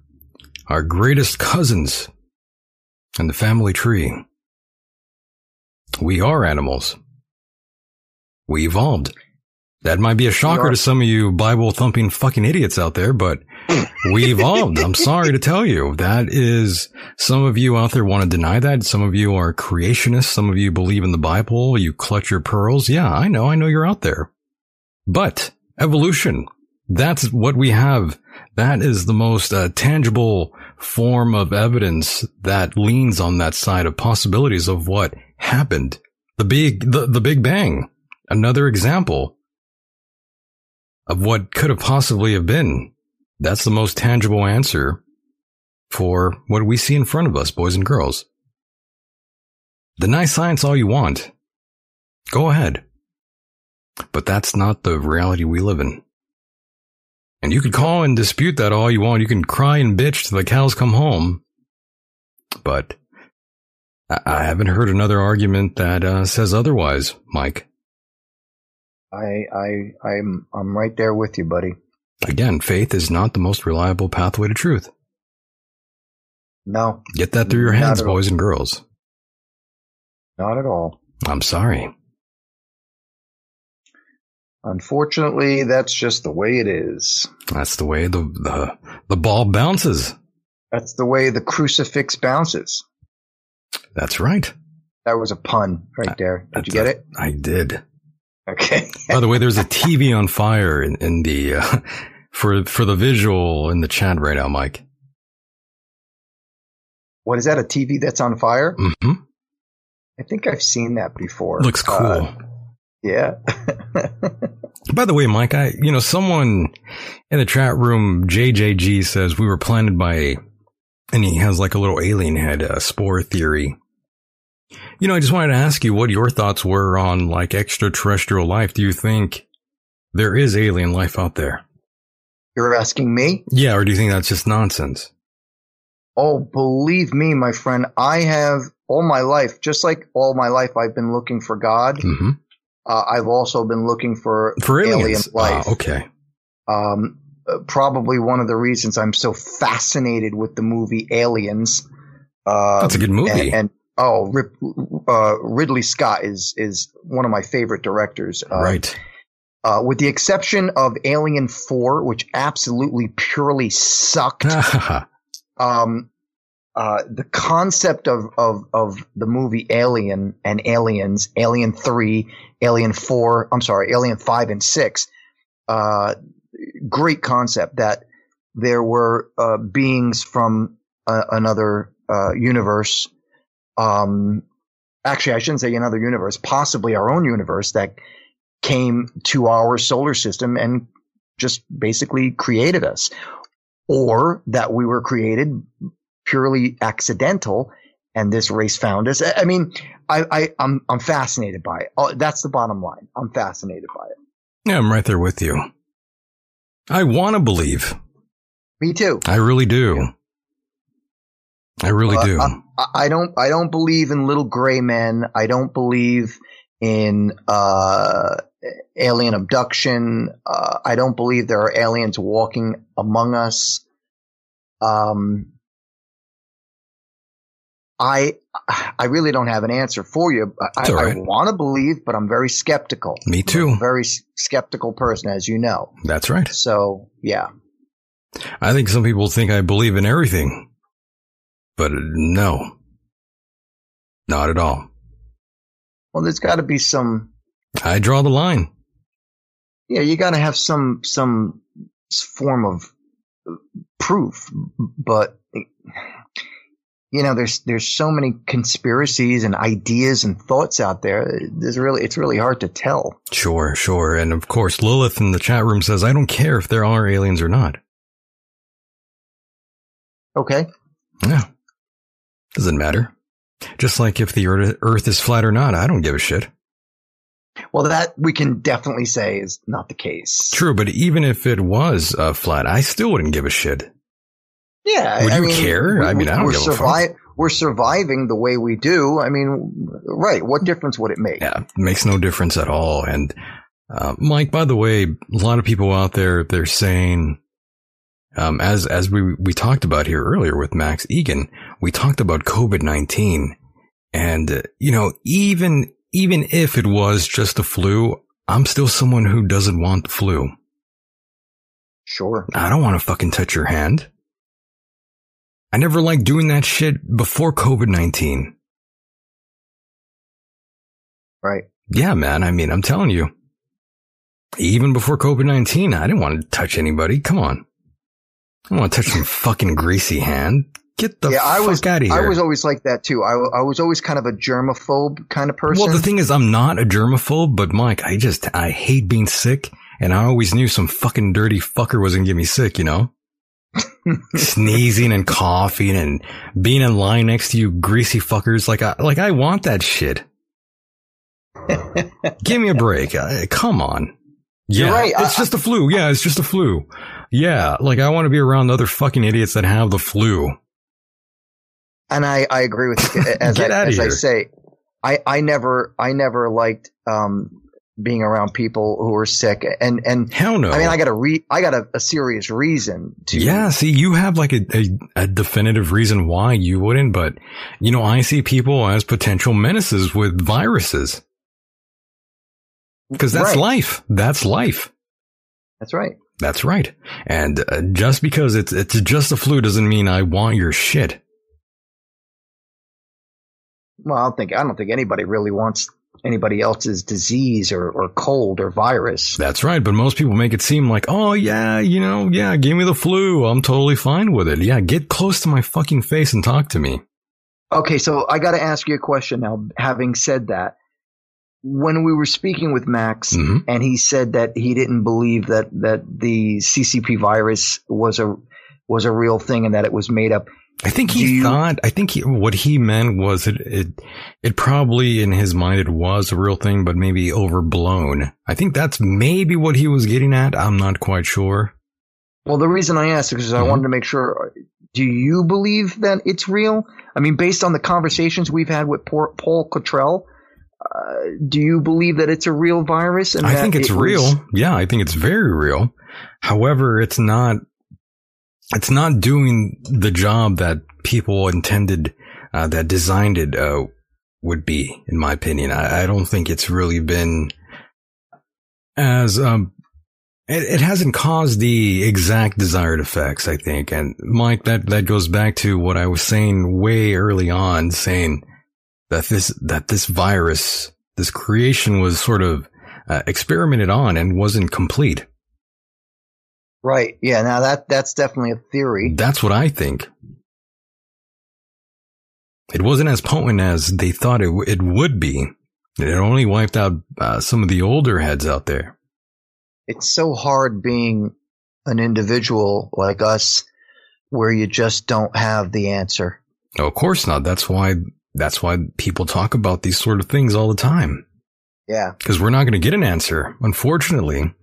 our greatest cousins in the family tree. We are animals. We evolved. That might be a shocker to some of you Bible thumping fucking idiots out there, but we evolved. I'm sorry to tell you. That is, some of you out there want to deny that. Some of you are creationists. Some of you believe in the Bible. You clutch your pearls. Yeah, I know. I know you're out there. But evolution, that's what we have. That is the most uh, tangible form of evidence that leans on that side of possibilities of what happened. The big, the, the Big Bang. Another example of what could have possibly have been. That's the most tangible answer for what we see in front of us, boys and girls. Deny science all you want. Go ahead. But that's not the reality we live in. And you could call and dispute that all you want. You can cry and bitch till the cows come home. But I, haven't heard another argument that uh, says otherwise, Mike. I I I'm I'm right there with you, buddy. Again, faith is not the most reliable pathway to truth. No, Get that through your heads, at all. boys and girls. not at all. I'm sorry. Unfortunately, that's just the way it is. That's the way the, the, the ball bounces. That's the way the crucifix bounces. That's right. That was a pun right there. Did you get it? I did. Okay. By the way, there's a TV on fire in, in the, uh, for, for the visual in the chat right now, Mike. What is that? A TV that's on fire? hmm I think I've seen that before. Looks cool. Uh, yeah. By the way, Mike, I, you know, someone in the chat room, JJG says we were planted by, and he has like a little alien head, a spore theory. You know, I just wanted to ask you what your thoughts were on like extraterrestrial life. Do you think there is alien life out there? You're asking me? Yeah, or do you think that's just nonsense? Oh, believe me, my friend, I have all my life, just like all my life, I've been looking for God. hmm Uh, I've also been looking for, For aliens. alien life. Ah, okay. Um, uh, probably one of the reasons I'm so fascinated with the movie Aliens. Uh, That's a good movie. And, and oh, Rip, uh, Ridley Scott is is one of my favorite directors. Uh, right. Uh, with the exception of Alien Four, which absolutely purely sucked. um, uh, the concept of, of, of the movie Alien and Aliens, Alien 3, Alien 4, I'm sorry, Alien 5 and 6, uh, great concept that there were, uh, beings from uh, another, uh, universe. Um, actually, I shouldn't say another universe, possibly our own universe that came to our solar system and just basically created us or that we were created purely accidental and this race found us. I mean, I, I, I'm, I'm fascinated by it. Oh, that's the bottom line. I'm fascinated by it. Yeah, I'm right there with you. I want to believe. Me too. I really do. I really Uh, do. I, I don't, I don't believe in little gray men. I don't believe in, uh, alien abduction. Uh, I don't believe there are aliens walking among us. Um, I I really don't have an answer for you. I, right. I want to believe, but I'm very skeptical. Me too. I'm a very skeptical person, as you know. That's right. So yeah, I think some people think I believe in everything, but no, not at all. well, there's got to be some. I draw the line. Yeah, you got to have some some form of proof, but you know, there's there's so many conspiracies and ideas and thoughts out there. There's really it's really hard to tell. Sure, sure. And of course, Lilith in the chat room says, I don't care if there are aliens or not. Okay, Yeah. Doesn't matter. Just like if the earth is flat or not, I don't give a shit. well that we can definitely say is not the case. True, but even if it was uh, flat, I still wouldn't give a shit. Yeah, Would I you mean, care? we- I mean, I don't we're give a fuck. We're surviving the way we do. I mean, right? What difference would it make? Yeah, makes no difference at all. And uh, Mike, by the way, a lot of people out there they're saying, um, as as we we talked about here earlier with Max Igan, we talked about COVID nineteen, and uh, you know, even even if it was just the flu, I'm still someone who doesn't want the flu. Sure. I don't want to fucking touch your hand. I never liked doing that shit before COVID nineteen. Right. Yeah, man. I mean, I'm telling you, even before COVID 19, I didn't want to touch anybody. Come on. I want to touch some fucking greasy hand. Get the yeah, fuck I was. out of here. I was always like that too. I, I was always kind of a germaphobe kind of person. well, the thing is, I'm not a germaphobe, but Mike, I just, I hate being sick. And I always knew some fucking dirty fucker was going to get me sick, you know? Sneezing and coughing and being in line next to you greasy fuckers. Like I, like I want that shit. Give me a break. Uh, come on. Yeah, You're right. It's I- just a flu. Yeah, it's just a flu. Yeah, like I want to be around other fucking idiots that have the flu. and I, I agree with you. As, Get I, as I say, I, I never, I never liked, um, being around people who were sick and, and Hell no. I mean, I got a re, I got a, a serious reason to. Yeah, see, you have like a, a, a definitive reason why you wouldn't, but you know, I see people as potential menaces with viruses. Cause that's Right. life. That's life. That's right. That's right. And uh, just because it's, it's just a flu doesn't mean I want your shit. Well, I don't think, I don't think anybody really wants anybody else's disease or, or cold or virus. That's right. But most people make it seem like, oh yeah, you know, yeah, give me the flu. I'm totally fine with it. Yeah, get close to my fucking face and talk to me. Okay, so I got to ask you a question now. Having said that, when we were speaking with Max, Mhm. and he said that he didn't believe that that the CCP virus was a was a real thing and that it was made up. I think he you- thought. I think he, what he meant was it, it. It probably in his mind it was a real thing, but maybe overblown. I think that's maybe what he was getting at. I'm not quite sure. Well, the reason I asked is because I Mhm. wanted to make sure. Do you believe that it's real? I mean, based on the conversations we've had with Paul Cottrell, uh, do you believe that it's a real virus? And I think it's it was- real. Yeah, I think it's very real. However, it's not. It's not doing the job that people intended, uh, that designed it, uh, would be, in my opinion. I, I don't think it's really been as um, it, it hasn't caused the exact desired effects, I think. And Mike, that, that goes back to what I was saying way early on, saying that this, that this virus, this creation was sort of uh, experimented on and wasn't complete. Right. Yeah. Now that that's definitely a theory. That's what I think. It wasn't as potent as they thought it, w- it would be. It only wiped out uh, some of the older heads out there. It's so hard being an individual like us where you just don't have the answer. No, of course not. That's why, that's why people talk about these sort of things all the time. Yeah. Because we're not going to get an answer, unfortunately.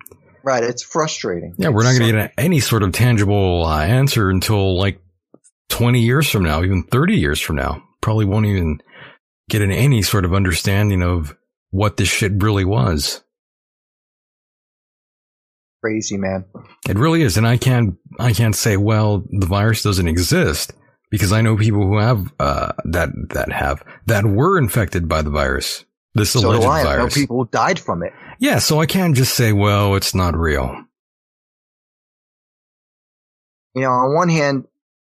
Right. It's frustrating. Yeah, we're not going to get any sort of tangible uh, answer until like 20 years from now, even 30 years from now. Probably won't even get an, any sort of understanding of what this shit really was. Crazy man. It really is, and I can't I can't say well the virus doesn't exist because I know people who have uh, that that have that were infected by the virus. This So alleged do I. I know people died from it. yeah, so I can't just say well it's not real. you know, on one hand,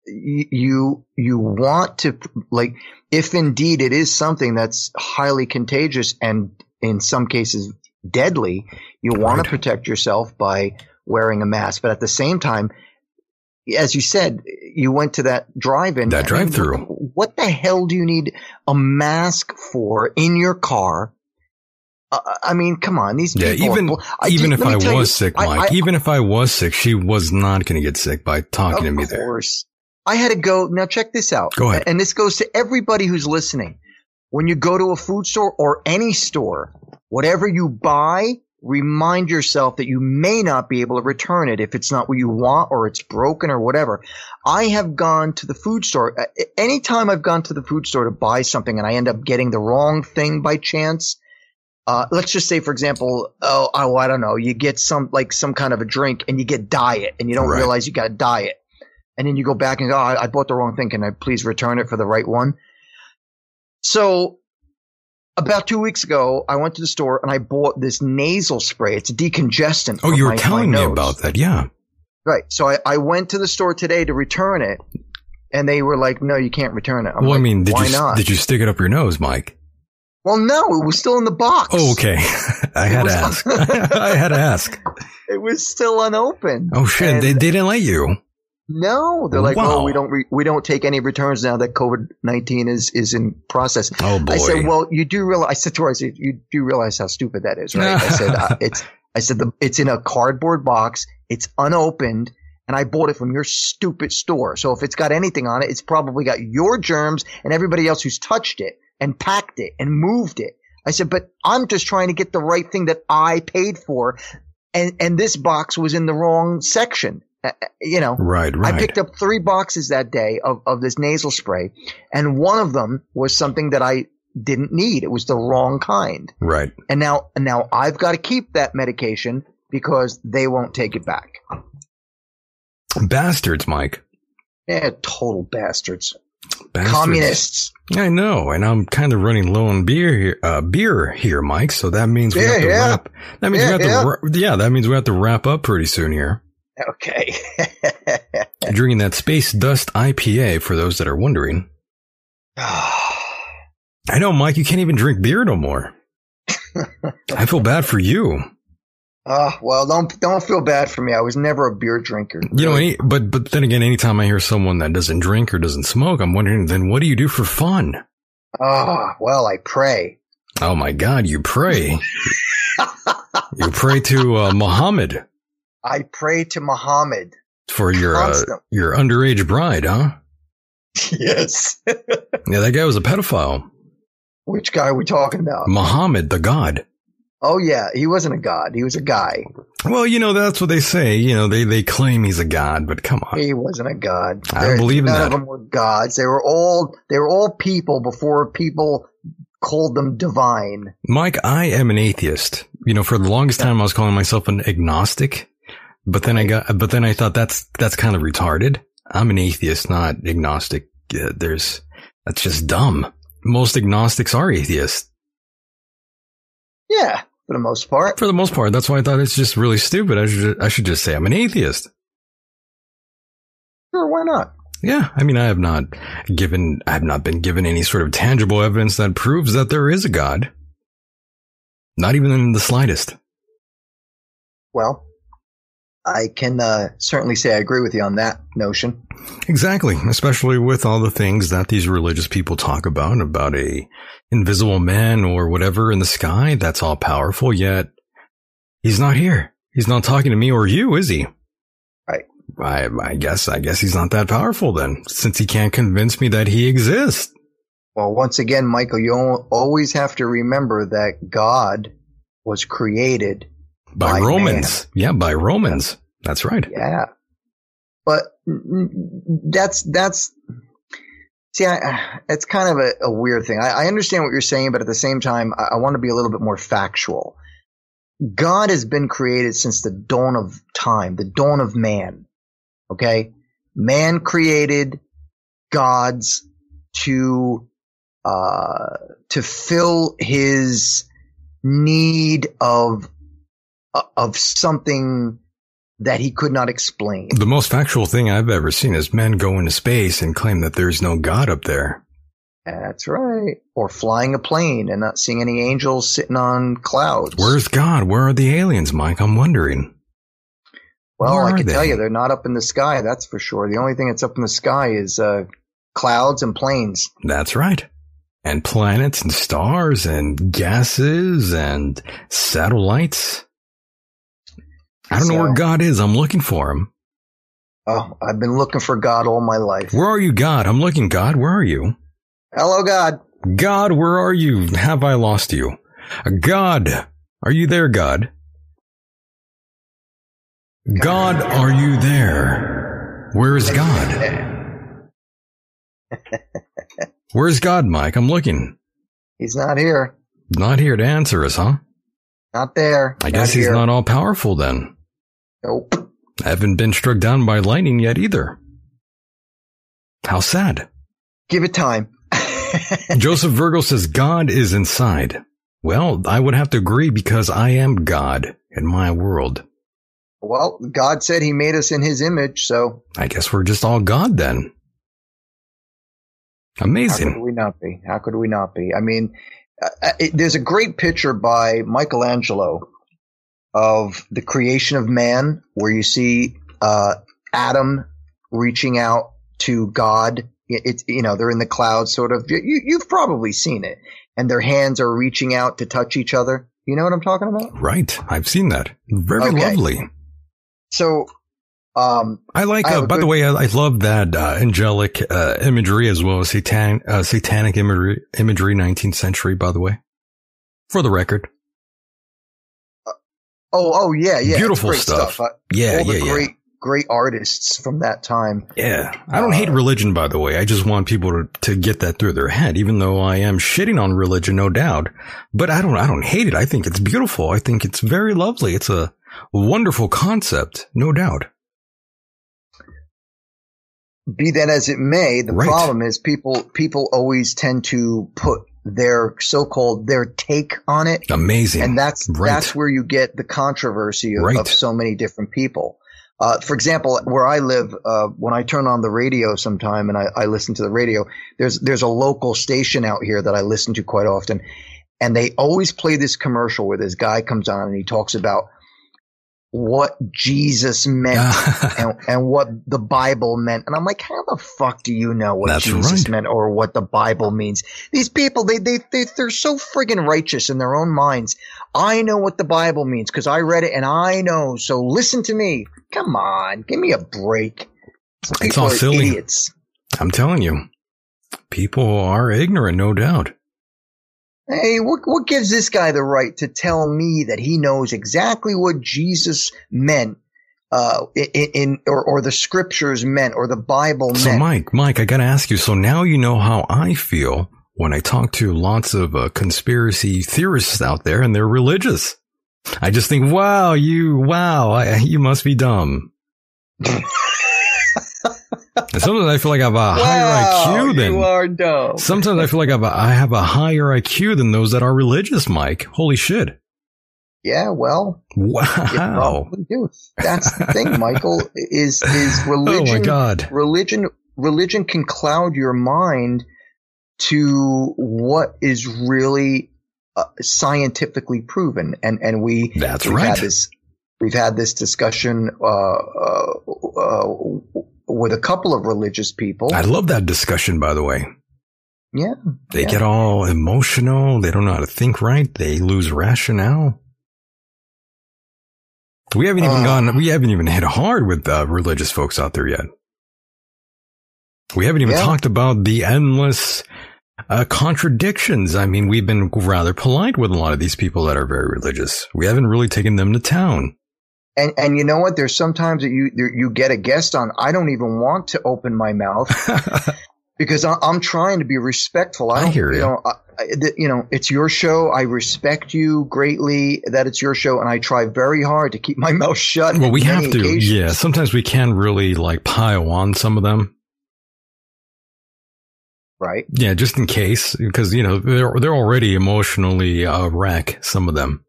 y- you you want to like if indeed it is something that's highly contagious and in some cases deadly, you want Right. to protect yourself by wearing a mask. But at the same time, as you said, you went to that drive-in. That drive-through. What the hell do you need a mask for in your car? Uh, I mean, come on, these Yeah, people. even bull- even just- if I was you, sick, Mike, I- even if I was sick, she was not going to get sick by talking to me there. of there. course. I had to go. Now check this out. Go ahead. And this goes to everybody who's listening. When you go to a food store or any store, whatever you buy, remind yourself that you may not be able to return it if it's not what you want or it's broken or whatever. I have gone to the food store. Anytime I've gone to the food store to buy something and I end up getting the wrong thing by chance, uh, let's just say, for example, oh, oh, I don't know, you get some like some kind of a drink and you get diet and you don't Right. realize you got a diet, and then you go back and go, oh, I, I bought the wrong thing. Can I please return it for the right one? So, about two weeks ago, I went to the store and I bought this nasal spray. It's a decongestant. Oh, you were my- telling my me about that. Yeah. Right. So I, I went to the store today to return it, and they were like, "No, you can't return it." I'm well, I like, mean, did why you not? did you stick it up your nose, Mike? well, no, it was still in the box. Oh, okay. I had to ask. I had to ask. It was still unopened. Oh shit! And- They, they didn't let you. No, they're like, Wow. oh, we don't re- we don't take any returns now that COVID nineteen is is in process. Oh boy. I said, well, you do realize. I said to her, I said, you do realize how stupid that is, right? I said, uh, it's. I said, the, it's in a cardboard box. It's unopened, and I bought it from your stupid store. So if it's got anything on it, it's probably got your germs and everybody else who's touched it and packed it and moved it. I said, but I'm just trying to get the right thing that I paid for, and and this box was in the wrong section. Uh, uh, you know, right, right. I picked up three boxes that day of, of this nasal spray, and one of them was something that I didn't need. It was the wrong kind. right. And now, and now I've got to keep that medication because they won't take it back. Bastards, Mike. Yeah, total bastards. Bastards. Communists. I know, and I'm kind of running low on beer here, uh, beer here, Mike. So that means we Yeah, have to yeah. wrap. That means Yeah, we have to. Ra- yeah, that means we have to wrap up pretty soon here. Okay. Drinking that Space Dust IPA for those that are wondering. I know, Mike. You can't even drink beer no more. I feel bad for you. Ah, well, don't don't feel bad for me. I was never a beer drinker. You know, any, but but then again, anytime I hear someone that doesn't drink or doesn't smoke, I'm wondering, then what do you do for fun? Ah, well, I pray. Oh my God, you pray. you pray to uh, Muhammad I pray to Muhammad. for your uh, your underage bride, huh? yes. Yeah, that guy was a pedophile. Which guy are we talking about? Muhammad, the god. Oh yeah, he wasn't a god. He was a guy. Well, you know, that's what they say. You know, they, they claim he's a god, but come on. He wasn't a god. I don't believe in none that. of them were gods. They were all they were all people before people called them divine. Mike, I am an atheist. You know, for the longest time I was calling myself an agnostic, but then I got, but then I thought that's, that's kind of retarded. I'm an atheist, not agnostic. Yeah, there's, that's just dumb. Most agnostics are atheists. Yeah, for the most part. For the most part, that's why I thought it's just really stupid. I should, I should just say I'm an atheist. Sure, why not? Yeah, I mean, I have not given, I have not been given any sort of tangible evidence that proves that there is a God. Not even in the slightest. Well, I can uh, certainly say I agree with you on that notion. Exactly, especially with all the things that these religious people talk about, about a invisible man or whatever in the sky that's all powerful, yet he's not here. He's not talking to me or you, is he? Right. I, I guess, I guess he's not that powerful then, since he can't convince me that he exists. Well, once again, Michael, you always have to remember that God was created. By, By Romans. Yeah, by Romans. That's right. Yeah. But that's, that's, see, I, it's kind of a, a weird thing. I, I understand what you're saying, but at the same time, I, I want to be a little bit more factual. God has been created since the dawn of time, the dawn of man. Okay. Man created gods to, uh, to fill his need of, of something that he could not explain. The most factual thing I've ever seen is men go into space and claim that there's no God up there. That's right. Or flying a plane and not seeing any angels sitting on clouds. Where's God? Where are the aliens, Mike? I'm wondering. Well, Where I can tell you they're not up in the sky. That's for sure. The only thing that's up in the sky is uh, clouds and planes. That's right. And planets and stars and gases and satellites. I don't know where God is. I'm looking for him. Oh, I've been looking for God all my life. Where are you, God? I'm looking, God. Where are you? Hello, God. God, where are you? Have I lost you? God, are you there, God? God, are you there? Where is God? Where's God, Mike? I'm looking. He's not here. Not here to answer us, huh? Not there. I guess he's here. not all powerful then. Nope. I haven't been struck down by lightning yet either. How sad. Give it time. Joseph Virgo says God is inside. Well, I would have to agree because I am God in my world. well, God said He made us in His image, so I guess we're just all God then. Amazing. How could we not be? How could we not be? I mean, uh, uh, it, there's a great picture by Michelangelo of the creation of man, where you see uh, Adam reaching out to God. It- It's you know they're in the clouds, sort of. You, you've probably seen it, and their hands are reaching out to touch each other. You know what I'm talking about? Right. I've seen that. Very Okay. lovely. So, um, I like, I uh, by the way, I, I love that uh, angelic uh, imagery as well as satan- uh, satanic imagery, imagery, 19th century, by the way. For the record. Oh, oh yeah, yeah, Beautiful great stuff. Uh, Yeah, all the yeah, yeah. great, great artists from that time. Yeah. I don't hate Uh, religion, by the way. I just want people to, to get that through their head, even though I am shitting on religion, no doubt. But I don't, I don't hate it. I think it's beautiful. I think it's very lovely. It's a wonderful concept, no doubt. be that as it may, the Right. problem is people people always tend to put their so-called their take on it, Amazing. and that's Right. that's where you get the controversy of, Right. of so many different people. Uh, for example, where I live, uh, when I turn on the radio sometime and I, I listen to the radio, there's there's a local station out here that I listen to quite often, and they always play this commercial where this guy comes on and he talks about what Jesus meant and, and what the Bible meant. And I'm like, how the fuck do you know what That's Jesus right. meant or what the Bible means? These people, they, they, they, they're so friggin' righteous in their own minds. I know what the Bible means because I read it and I know. So listen to me. Come on. Give me a break. These It's all silly. idiots. I'm telling you, people are ignorant, no doubt. Hey, what, what gives this guy the right to tell me that he knows exactly what Jesus meant, uh, in, in or, or the scriptures meant, or the Bible So, meant? So, Mike, Mike, I gotta ask you. So now you know how I feel when I talk to lots of uh, conspiracy theorists out there, and they're religious. I just think, wow, you, wow, I, you must be dumb. and sometimes I feel like I have a higher IQ than. you are dumb. Sometimes I feel like I have, a, I have a higher IQ than those that are religious, Mike. Holy shit. Yeah, well, Wow. That's the thing, Michael. Is is religion? Oh religion? my God. Religion religion can cloud your mind to what is really uh, scientifically proven, and and we That's we've right. had this we've had this discussion uh, uh, uh, with a couple of religious people. I love that discussion, by the way. yeah, They Yeah. get all emotional. They don't know how to think right. They lose rationale. We haven't even Uh. gone, we haven't even hit hard with uh, religious folks out there yet. We haven't even Yeah. talked about the endless uh, contradictions. I mean, we've been rather polite with a lot of these people that are very religious. We haven't really taken them to town. And and you know what? There's sometimes that you you get a guest on. I don't even want to open my mouth because I, I'm trying to be respectful. I, I hear you you. know, I, you know, it's your show. I respect you greatly that it's your show, and I try very hard to keep my mouth shut. Well, we have to. occasions. Yeah, sometimes we can really like pile on some of them. Right. Yeah, just in case, because you know they're they're already emotionally uh, wreck. Some of them.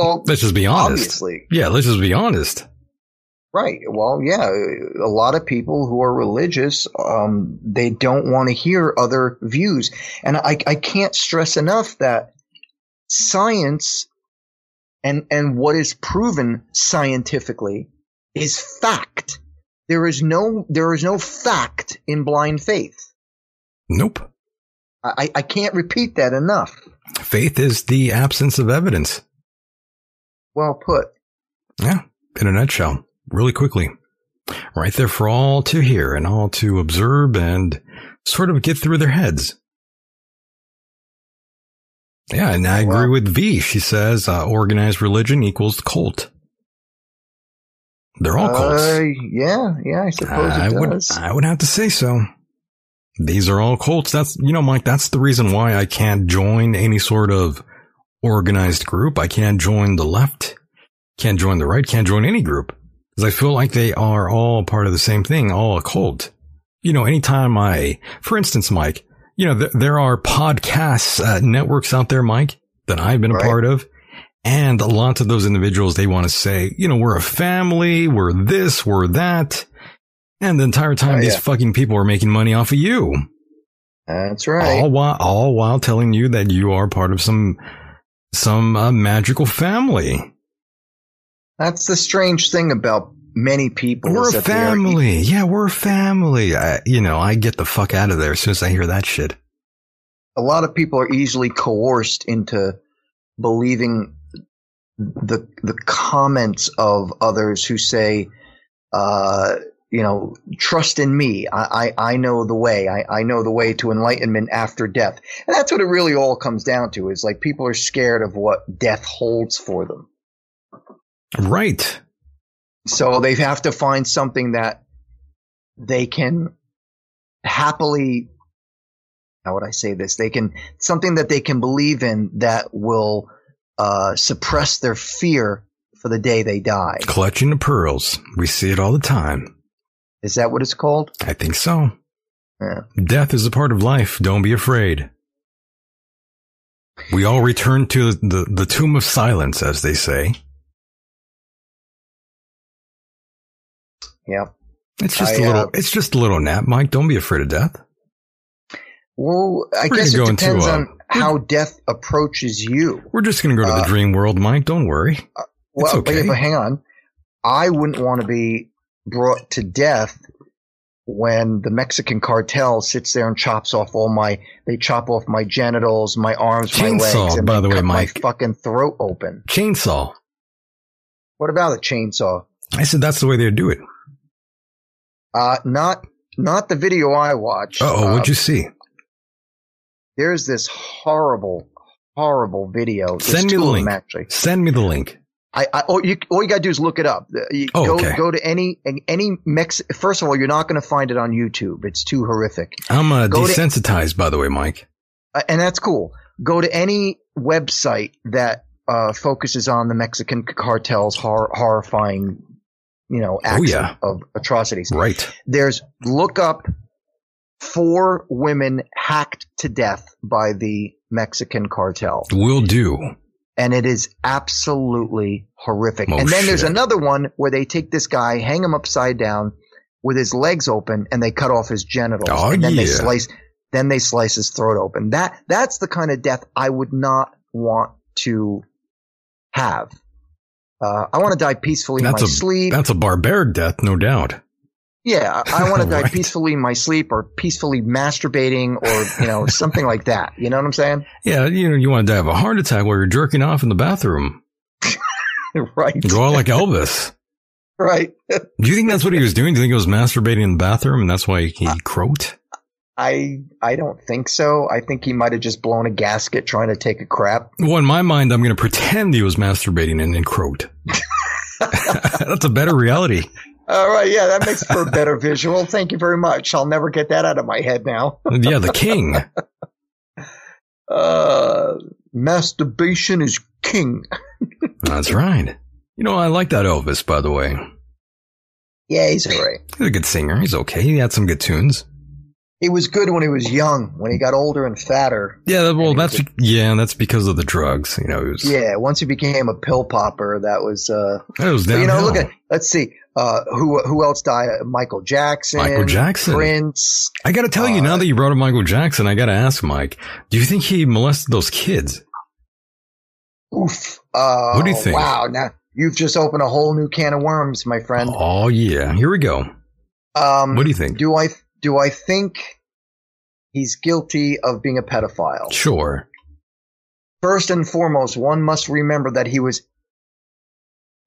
Well, Let's just be honest. obviously. Yeah, let's just be honest. Right. Well, yeah, a lot of people who are religious, um, they don't want to hear other views. And I, I can't stress enough that science and, and what is proven scientifically is fact. There is no, there is no fact in blind faith. Nope. I, I can't repeat that enough. Faith is the absence of evidence. Well put. Yeah, in a nutshell, really quickly. Right there for all to hear and all to observe and sort of get through their heads. Yeah, and I agree with V. She says uh, organized religion equals cult. They're all cults. Uh, yeah, yeah, I suppose I it would, does. I would have to say so. These are all cults. That's, you know, Mike, that's the reason why I can't join any sort of organized group. I can't join the left, can't join the right, can't join any group. Because I feel like they are all part of the same thing, all a cult. You know, anytime I, for instance, Mike, you know, th- there are podcasts, uh, networks out there, Mike, that I've been a Right. part of. And a lot of those individuals, they want to say, you know, we're a family, we're this, we're that. And the entire time, Oh, these yeah. fucking people are making money off of you. That's right. All while, all while telling you that you are part of some, some uh, magical family. That's the strange thing about many people. We're a that they are- family. Yeah, we're a family. I, you know, I get the fuck out of there as soon as I hear that shit. a lot of people are easily coerced into believing the the comments of others who say, uh, you know, trust in me. I, I, I know the way. I, I know the way to enlightenment after death. And that's what it really all comes down to is like people are scared of what death holds for them. Right. So they have to find something that they can happily, how would I say this? They can, something that they can believe in that will uh, suppress their fear for the day they die. Clutching the pearls. We see it all the time. Is that what it's called? I think so. Yeah. Death is a part of life. Don't be afraid. We all return to the, the tomb of silence, as they say. Yeah. It's just I, a little, uh, it's just a little nap, Mike. Don't be afraid of death. Well, I We're guess it go into, depends uh, on how death approaches you. We're just going to go to the Uh, dream world, Mike. Don't worry. Well, okay. but, but hang on. I wouldn't want to be brought to death when the Mexican cartel sits there and chops off all my, they chop off my genitals, my arms, my legs, and by the way, Mike. my fucking throat open. Chainsaw. What about a chainsaw? I said that's the way they do it. Uh, not, not the video I watched. Uh oh, Uh, what'd you see? There's this horrible, horrible video. There's Send me the link. actually. Send me the link. I, I all you all you gotta do is look it up. Uh, You Oh, go okay. go to any any Mex. First of all, you're not going to find it on YouTube. It's too horrific, I'm uh, Go to- desensitized, by the way, Mike. uh, and that's cool. Go to any website that uh, focuses on the Mexican cartel's hor- horrifying, you know, acts Oh, yeah. of, of atrocities. Right. There's look up four women hacked to death by the Mexican cartel. Will do. And it is absolutely horrific. Oh, and then there's another one where they take this guy, hang him upside down with his legs open, and they cut off his genitals. Oh, and then they yeah. slice, then they slice his throat open. That that's the kind of death I would not want to have. Uh, I want to die peacefully in my a sleep. that's a barbaric death, no doubt. Yeah, I, I want to die Right. peacefully in my sleep, or peacefully masturbating, or you know something like that. You know what I'm saying? Yeah, you know, you want to die of a heart attack while you're jerking off in the bathroom. right, Go out like Elvis. right. Do you think that's what he was doing? Do you think he was masturbating in the bathroom and that's why he uh, croaked? I I don't think so. I think he might have just blown a gasket trying to take a crap. Well, in my mind, I'm going to pretend he was masturbating and then croaked. that's a better reality. All right, yeah, that makes for a better visual. Thank you very much. I'll never get that out of my head now. Yeah, the king. Uh, masturbation is king. That's right. You know, I like that Elvis, by the way. Yeah, he's alright. He's a good singer. He's okay. He had some good tunes. He was good when he was young. When he got older and fatter, Yeah, well, that's was yeah, that's because of the drugs. You know, was yeah. Once he became a pill popper, that was. uh that was downhill. You know, look at. Let's see. Uh, who who else died? Michael Jackson. Michael Jackson. Prince. I got to tell you, now that you brought up Michael Jackson, I got to ask Mike, do you think he molested those kids? Oof. Uh, What do you think? Wow. Now you've just opened a whole new can of worms, my friend. Oh yeah, here we go. Um, What do you think? Do I do I think he's guilty of being a pedophile? Sure. First and foremost, one must remember that he was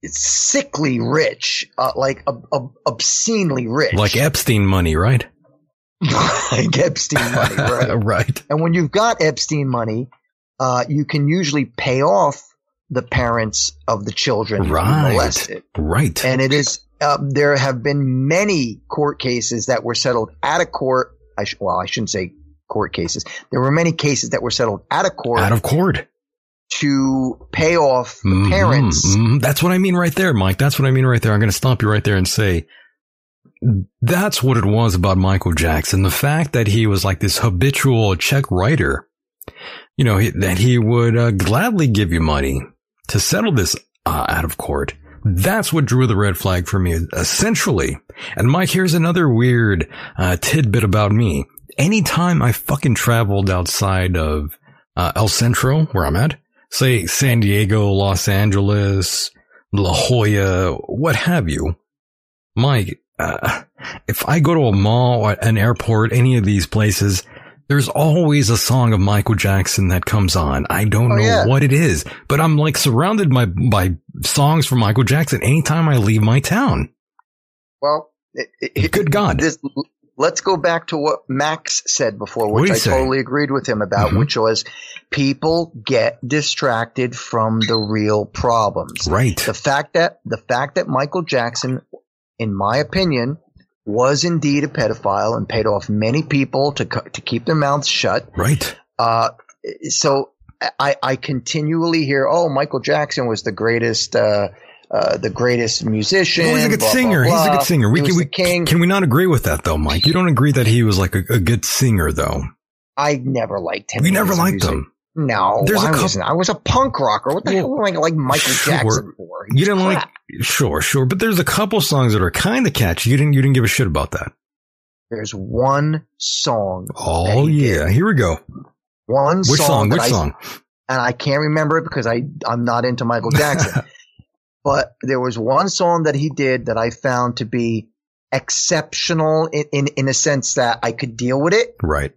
sickly rich, uh, like ob- ob- obscenely rich, Like Epstein money, right? like Epstein money, right? right. And when you've got Epstein money, uh, you can usually pay off the parents of the children Right. molested. Right. And it is, um, there have been many court cases that were settled out of court. I sh- well, I shouldn't say court cases. There were many cases that were settled out of court Out of court. to pay off the Mhm, parents. mhm. That's what I mean right there, Mike. That's what I mean right there. I'm going to stop you right there and say that's what it was about Michael Jackson. The fact that he was like this habitual check writer, you know, he, that he would uh, gladly give you money to settle this uh, out of court. That's what drew the red flag for me, essentially. And Mike, here's another weird uh, tidbit about me. Anytime I fucking traveled outside of uh, El Centro, where I'm at, say San Diego, Los Angeles, La Jolla, what have you, Mike, uh, if I go to a mall, or an airport, any of these places, there's always a song of Michael Jackson that comes on. I don't Oh, know yeah. what it is, but I'm like surrounded by, by songs from Michael Jackson anytime I leave my town. Well, it, it, Good God. this, let's go back to what Max said before, which I say? totally agreed with him about, Mhm. which was people get distracted from the real problems. Right. The fact that the fact that Michael Jackson, in my opinion, was indeed a pedophile and paid off many people to to keep their mouths shut. Right. Uh, so I, I continually hear, oh, Michael Jackson was the greatest, uh, uh, the greatest musician. Well, he's a good blah, blah, singer. He's a good singer. We can, we, can we not agree with that though, Mike? You don't agree that he was like a, a good singer though. I never liked him. We never liked music. him. No, There's a I couple- wasn't. I was a punk rocker. What the hell am I like Michael Sure. Jackson for? He You didn't crap. like, sure, sure, but there's a couple songs that are kind of catchy. You didn't, you didn't give a shit about that. There's one song. Oh he did. yeah, here we go. One Which song. song? Which I- song? and I can't remember it because I I'm not into Michael Jackson. but there was one song that he did that I found to be exceptional in, in in a sense that I could deal with it, Right.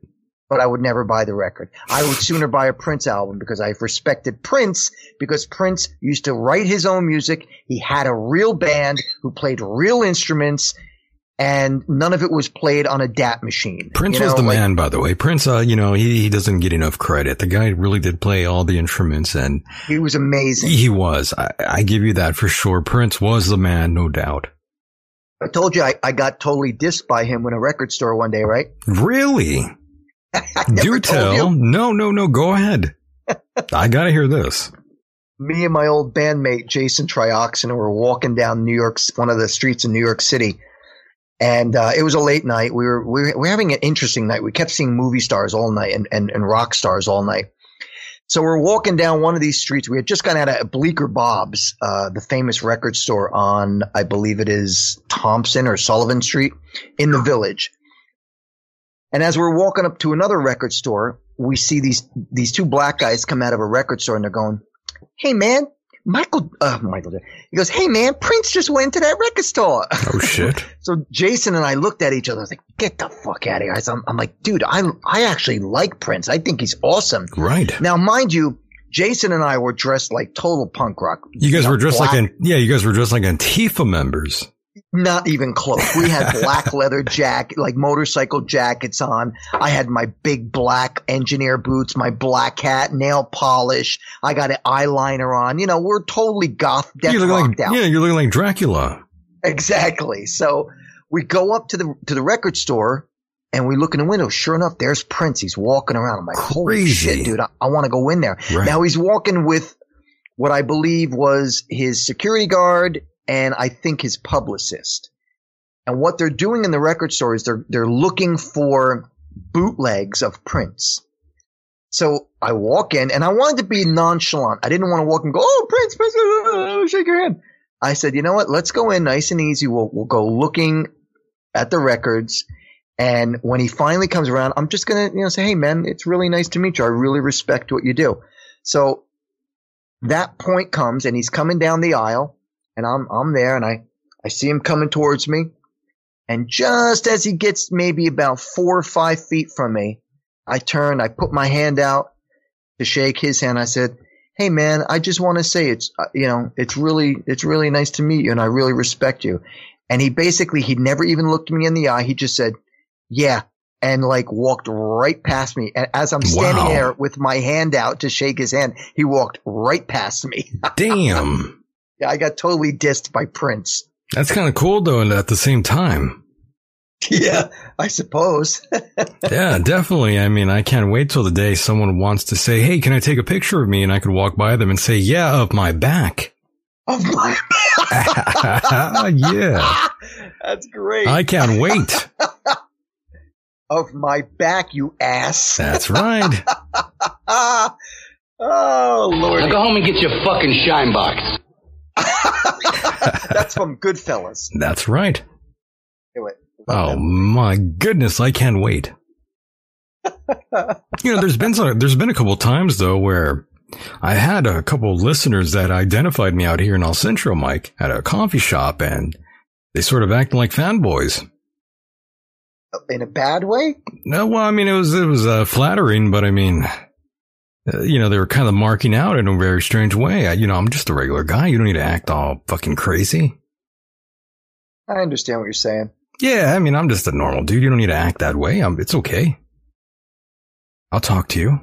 But I would never buy the record. I would sooner buy a Prince album because I've respected Prince because Prince used to write his own music. He had a real band who played real instruments. And none of it was played on a DAT machine. Prince You was the like- man, by the way. Prince, uh, you know, he, he doesn't get enough credit. The guy really did play all the instruments and He was amazing. he was. I, I give you that for sure. Prince was the man, no doubt. I told you I, I got totally dissed by him in a record store one day, right? Really? Do tell. you. No, no, no. Go ahead. I gotta hear this. Me and my old bandmate Jason Trioxin were walking down New York, one of the streets in New York City, and uh, it was a late night. We were we were, we were having an interesting night. We kept seeing movie stars all night and, and and rock stars all night. So we're walking down one of these streets. We had just gone out of Bleecker Bob's, uh, the famous record store on, I believe it is Thompson or Sullivan Street in the village. And as we're walking up to another record store, we see these these two black guys come out of a record store and they're going, "Hey man, Michael, uh, Michael." He goes, "Hey man, Prince just went to that record store." Oh shit. so Jason and I looked at each other. I was like, "Get the fuck out of here!" I'm, I'm like, "Dude, I I actually like Prince. I think he's awesome." Right. Now, mind you, Jason and I were dressed like total punk rock. You guys were dressed black- like, an, yeah, you guys were dressed like Antifa members. Not even close. We had black leather jacket, like motorcycle jackets on. I had my big black engineer boots, my black hat, nail polish. I got an eyeliner on. You know, we're totally goth, you look like, out. yeah, you're looking like Dracula. Exactly. So we go up to the to the record store, And we look in the window. Sure enough, there's Prince. He's walking around. I'm like, holy Crazy. shit, dude! I, I want to go in there. Right. Now he's walking with what I believe was his security guard and I think his publicist. And what they're doing in the record store is they're they're looking for bootlegs of Prince. So I walk in and I wanted to be nonchalant. I didn't want to walk and go, "Oh, Prince, Prince, uh, shake your hand." I said, "You know what? Let's go in nice and easy. We'll we'll go looking at the records." And when he finally comes around, I'm just gonna, you know, say, "Hey, man, it's really nice to meet you. I really respect what you do." So that point comes, and he's coming down the aisle, and I'm I'm there, and I I see him coming towards me, and just as he gets maybe about four or five feet from me, I turn, I put my hand out to shake his hand. I said, "Hey, man, I just want to say it's uh, you know it's really it's really nice to meet you, and I really respect you." And he basically he never even looked me in the eye. He just said, "Yeah." And like walked right past me. And as I'm standing Wow. there with my hand out to shake his hand, he walked right past me. Damn. Yeah, I got totally dissed by Prince. That's kind of cool though, and at the same time. Yeah, I suppose. Yeah, definitely. I mean, I can't wait till the day someone wants to say, Hey, can I take a picture of me? And I could walk by them and say, Yeah, of my back. Of my, back. yeah. that's great. I can't wait. of my back, you ass. That's right. Oh Lord, Now go home and get your fucking shine box. that's from Goodfellas. That's right. It. Oh my goodness, I can't wait. you know, there's been some, there's been a couple times though where I had a couple listeners that identified me out here in El Centro, Mike, at a coffee shop, and they sort of acting like fanboys. In a bad way? No, well, I mean, it was it was uh, flattering, but I mean, uh, you know, they were kind of marking out in a very strange way. I, you know, I'm just a regular guy. You don't need to act all fucking crazy. I understand what you're saying. Yeah, I mean, I'm just a normal dude. You don't need to act that way. I'm, it's okay. I'll talk to you.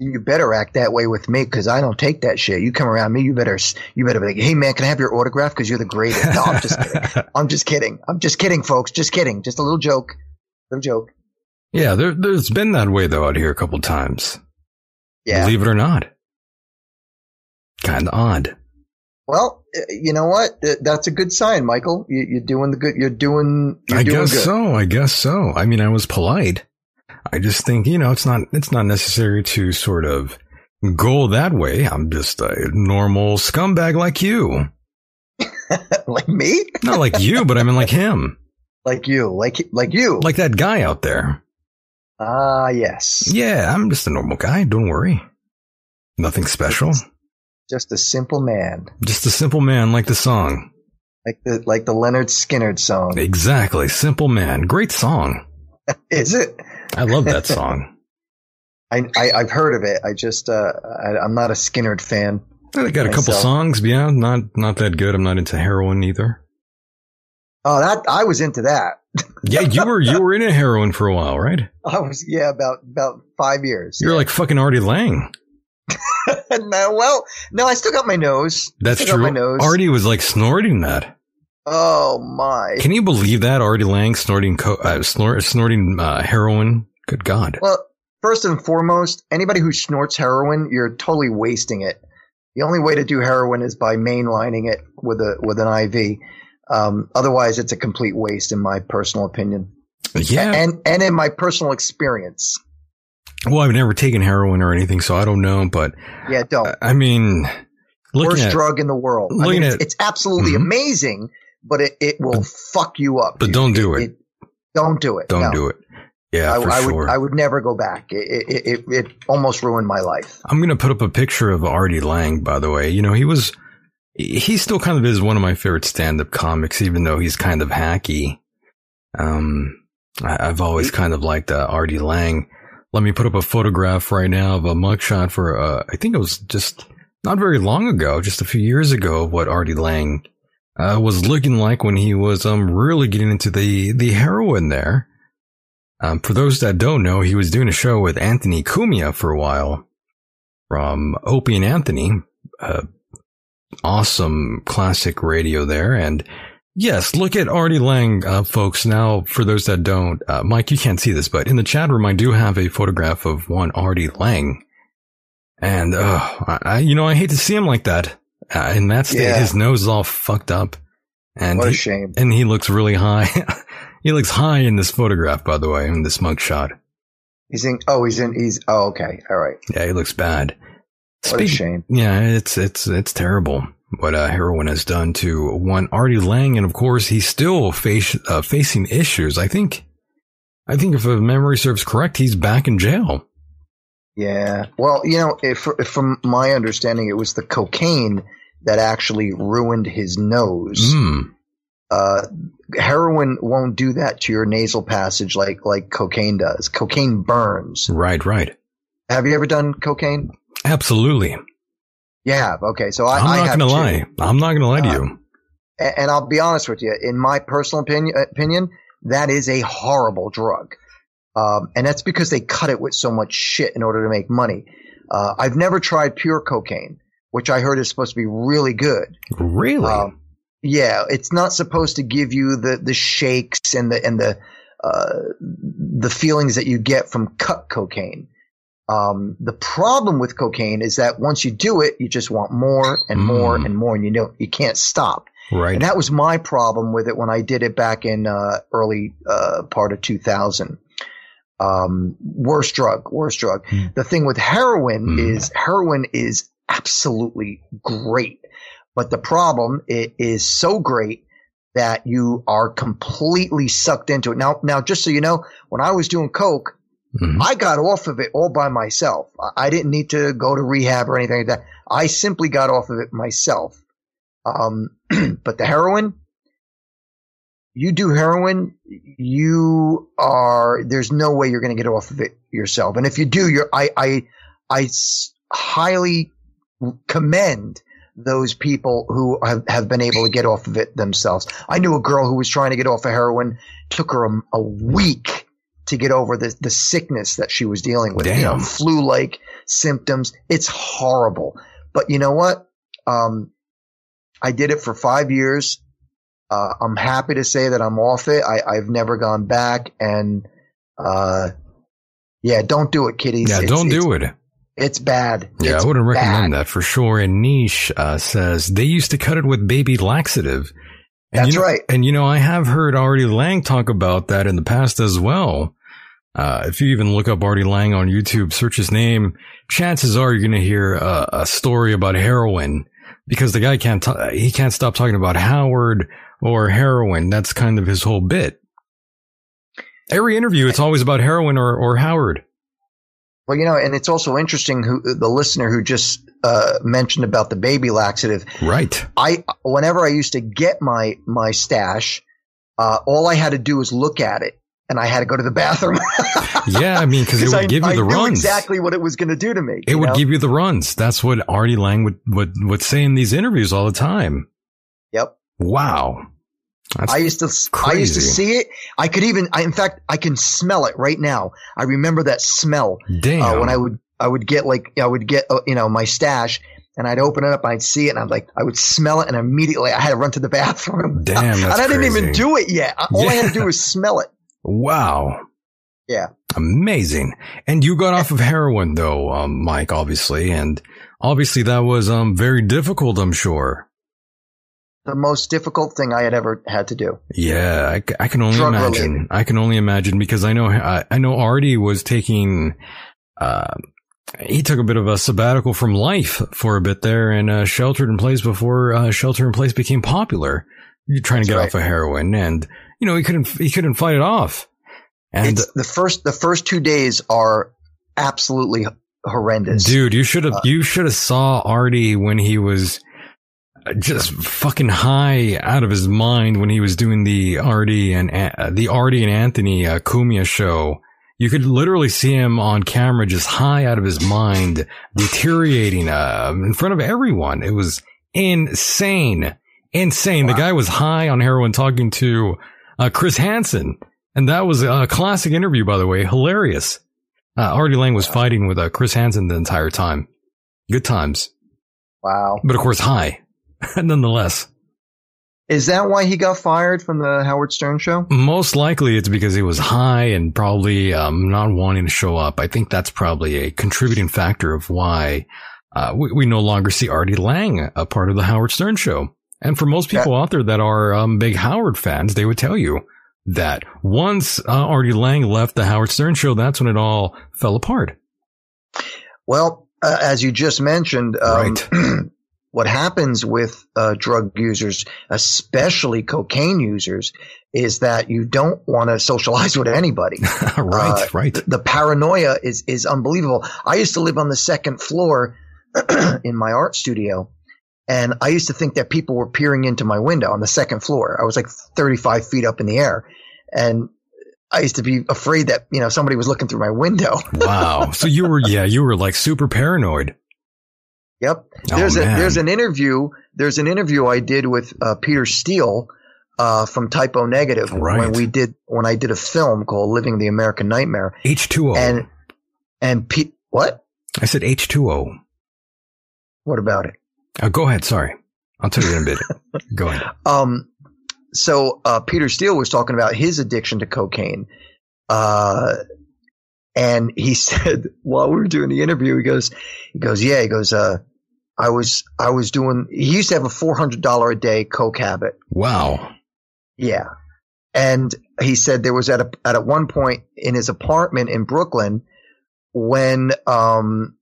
You better act that way with me because I don't take that shit. You come around me, you better, you better be like, hey man, can I have your autograph? Because you're the greatest. No, I'm just kidding. I'm just kidding. I'm just kidding, folks. Just kidding. Just a little joke. Little joke. Yeah, there, there's been that way though out here a couple times. Yeah. Believe it or not. Kind of odd. Well, you know what? That's a good sign, Michael. You, you're doing the good. You're doing. You're I doing guess good. so. I guess so. I mean, I was polite. I just think, you know, it's not, it's not necessary to sort of go that way. I'm just a normal scumbag like you. like me? Not like you, but I mean like him. Like you? Like like you? Like that guy out there. Ah, yes. Yeah, I'm just a normal guy. Don't worry. Nothing special. Just a simple man, Just a simple man like the song. like the like the Lynyrd Skynyrd song. Exactly. Simple man. Great song. Is it? I love that song. I, I I've heard of it. I just uh I, I'm not a Skinner fan. I got a couple songs, yeah, not not that good. I'm not into heroin either. Oh, that I was into that. Yeah, you were you were in a heroin for a while, right? I was yeah about about five years. You're like fucking Artie Lange. no, well, no, I still got my nose. That's true. My nose. Artie was like snorting that. Oh my. Can you believe that Artie Lange snorting co- uh, snort, snorting uh, heroin? Good God. Well, first and foremost, anybody who snorts heroin, you're totally wasting it. The only way to do heroin is by mainlining it with a with an IV. Um, otherwise, it's a complete waste, in my personal opinion, Yeah. and and in my personal experience. Well, I've never taken heroin or anything, so I don't know. But Yeah, don't. I mean, Worst at, drug in the world. I mean, it's, at- it's absolutely Mhm. amazing, but it, it will fuck you up. but dude. don't do it. don't do it. Don't No. do it. Yeah, I, for I sure. would I would never go back. It it, it it almost ruined my life. I'm gonna put up a picture of Artie Lange. By the way, you know he was. He still kind of is one of my favorite stand-up comics, even though he's kind of hacky. Um, I, I've always kind of liked uh, Artie Lange. Let me put up a photograph right now of a mugshot for. Uh, I think it was just not very long ago, just a few years ago, of what Artie Lange uh, was looking like when he was um really getting into the the heroin there. Um, for those that don't know, he was doing a show with Anthony Cumia for a while from Opie and Anthony, uh, awesome classic radio there. And Yes, look at Artie Lange, uh, folks. Now, for those that don't, uh, Mike, you can't see this, but in the chat room, I do have a photograph of one Artie Lange. And, uh, I, you know, I hate to see him like that. Uh, in that state, Yeah. his nose is all fucked up. And What a he- shame. And he looks really high. he looks high in this photograph, by the way, in this mugshot. He's in. Oh, he's in. He's. Oh, okay. All right. Yeah, he looks bad. What a shame. Yeah, it's it's it's terrible what uh, heroin has done to one Artie Lange, and of course he's still face, uh, facing issues. I think, I think if memory serves correct, he's back in jail. Yeah. Well, you know, if, if from my understanding, it was the cocaine that actually ruined his nose. Hmm. Uh, heroin won't do that to your nasal passage like like cocaine does. Cocaine burns. Right, right. Have you ever done cocaine? Absolutely. Yeah. Okay, so I, I'm not gonna lie. I'm not gonna lie to Uh, you. A- And I'll be honest with you, in my personal opinion, opinion that is a horrible drug. Um, and that's because they cut it with so much shit in order to make money. Uh, I've never tried pure cocaine, which I heard is supposed to be really good. Really? Um, yeah, it's not supposed to give you the, the shakes and the, and the, uh, the feelings that you get from cut cocaine. Um, the problem with cocaine is that once you do it, you just want more and more Mm. and more and you know, you can't stop. right. And that was my problem with it when I did it back in uh, early uh, part of 2000. Um, worst drug, worst drug. Hmm. The thing with heroin Hmm. is heroin is absolutely great, but the problem it is so great that you are completely sucked into it. Now, now, just so you know, when I was doing coke, Mhm. I got off of it all by myself. I- didn't need to go to rehab or anything like that. I simply got off of it myself. Um, but the heroin, you do heroin, you are, there's no way you're going to get off of it yourself. And if you do, you're, I, I, I highly commend those people who have, have been able to get off of it themselves. I knew a girl who was trying to get off of heroin, took her a, a week to get over the, the sickness that she was dealing with. You know, flu like symptoms. It's horrible. But you know what? Um, I did it for five years. Uh, I'm happy to say that I'm off it. I, I've never gone back and, uh, yeah, don't do it, kiddies. yeah, It's- don't it's- do it. It's bad. Yeah, It's I wouldn't recommend bad. that for sure. And Niche uh, says they used to cut it with baby laxative. And That's you know, right. And you know, I have heard Artie Lange talk about that in the past as well. Uh, if you even look up Artie Lange on YouTube, search his name, chances are you're going to hear a, a story about heroin because the guy can't, t- he can't stop talking about Howard or heroin. That's kind of his whole bit. Every interview, it's always about heroin or, or Howard. Well, you know, and it's also interesting who the listener who just uh, mentioned about the baby laxative. Right. I whenever I used to get my my stash, uh, all I had to do was look at it, and I had to go to the bathroom. Yeah. I mean, cause it would I, give you I the knew runs. exactly what it was going to do to me. It would know? give you the runs. That's what Artie Lange would, would, would say in these interviews all the time. Yep. Wow. That's I used to I used to see it. I could even I, in fact I can smell it right now. I remember that smell damn. uh, when I would I would get like I would get uh, you know my stash and I'd open it up and I'd see it and I'd like I would smell it and immediately I had to run to the bathroom. Damn, and I didn't even do it yet. All I had to do was smell it. Wow. Yeah. Amazing. And you got off of heroin though, um, Mike, obviously. And obviously that was, um, very difficult, I'm sure. The most difficult thing I had ever had to do. Yeah, I can only Drug imagine. related. I can only imagine because I know I, I know Artie was taking. Uh, he took a bit of a sabbatical from life for a bit there and uh, sheltered in place before uh, shelter in place became popular. You're trying to That's get right. off of heroin, and you know he couldn't he couldn't fight it off. And it's the first the first two days are absolutely horrendous. dude, you should have Uh, you should have saw Artie when he was just fucking high out of his mind when he was doing the Artie and uh, the Artie and Anthony uh, Cumia show. You could literally see him on camera just high out of his mind, deteriorating uh, in front of everyone. It was insane, insane. The guy was high on heroin talking to uh, Chris Hansen, and that was a classic interview, by the way, hilarious. Uh, Artie Lange was fighting with uh, Chris Hansen the entire time. Good times, Wow. but of course high, nonetheless. Is that why he got fired from the Howard Stern show? Most likely it's because he was high and probably um, not wanting to show up. I think that's probably a contributing factor of why uh, we, we, no longer see Artie Lange a part of the Howard Stern show. And for most people out there that are um, big Howard fans, they would tell you that once uh, Artie Lange left the Howard Stern show, that's when it all fell apart. Well, uh, as you just mentioned, um, right. what happens with uh, drug users, especially cocaine users, is that you don't want to socialize with anybody. right, uh, right. The, the, paranoia is is unbelievable. I used to live on the second floor in my art studio, and I used to think that people were peering into my window on the second floor. I was like 35 feet up in the air, and I used to be afraid that you know somebody was looking through my window. wow. So you were yeah you were like super paranoid. Yep. Oh, there's oh, a there's an interview there's an interview I did with uh, Peter Steele uh, from Type O Negative right. when we did when I did a film called Living the American Nightmare. H two O. And and Pete what? I said H two O. What about it? Oh, go ahead. Sorry, I'll tell you in a bit. go ahead. Um. So uh, Peter Steele was talking about his addiction to cocaine. Uh, and he said while we were doing the interview, he goes, he goes, yeah, he goes, uh, I was, I was doing, he used to have a $400 a day coke habit. Wow. Yeah. And he said there was at a, at a one point in his apartment in Brooklyn when, um,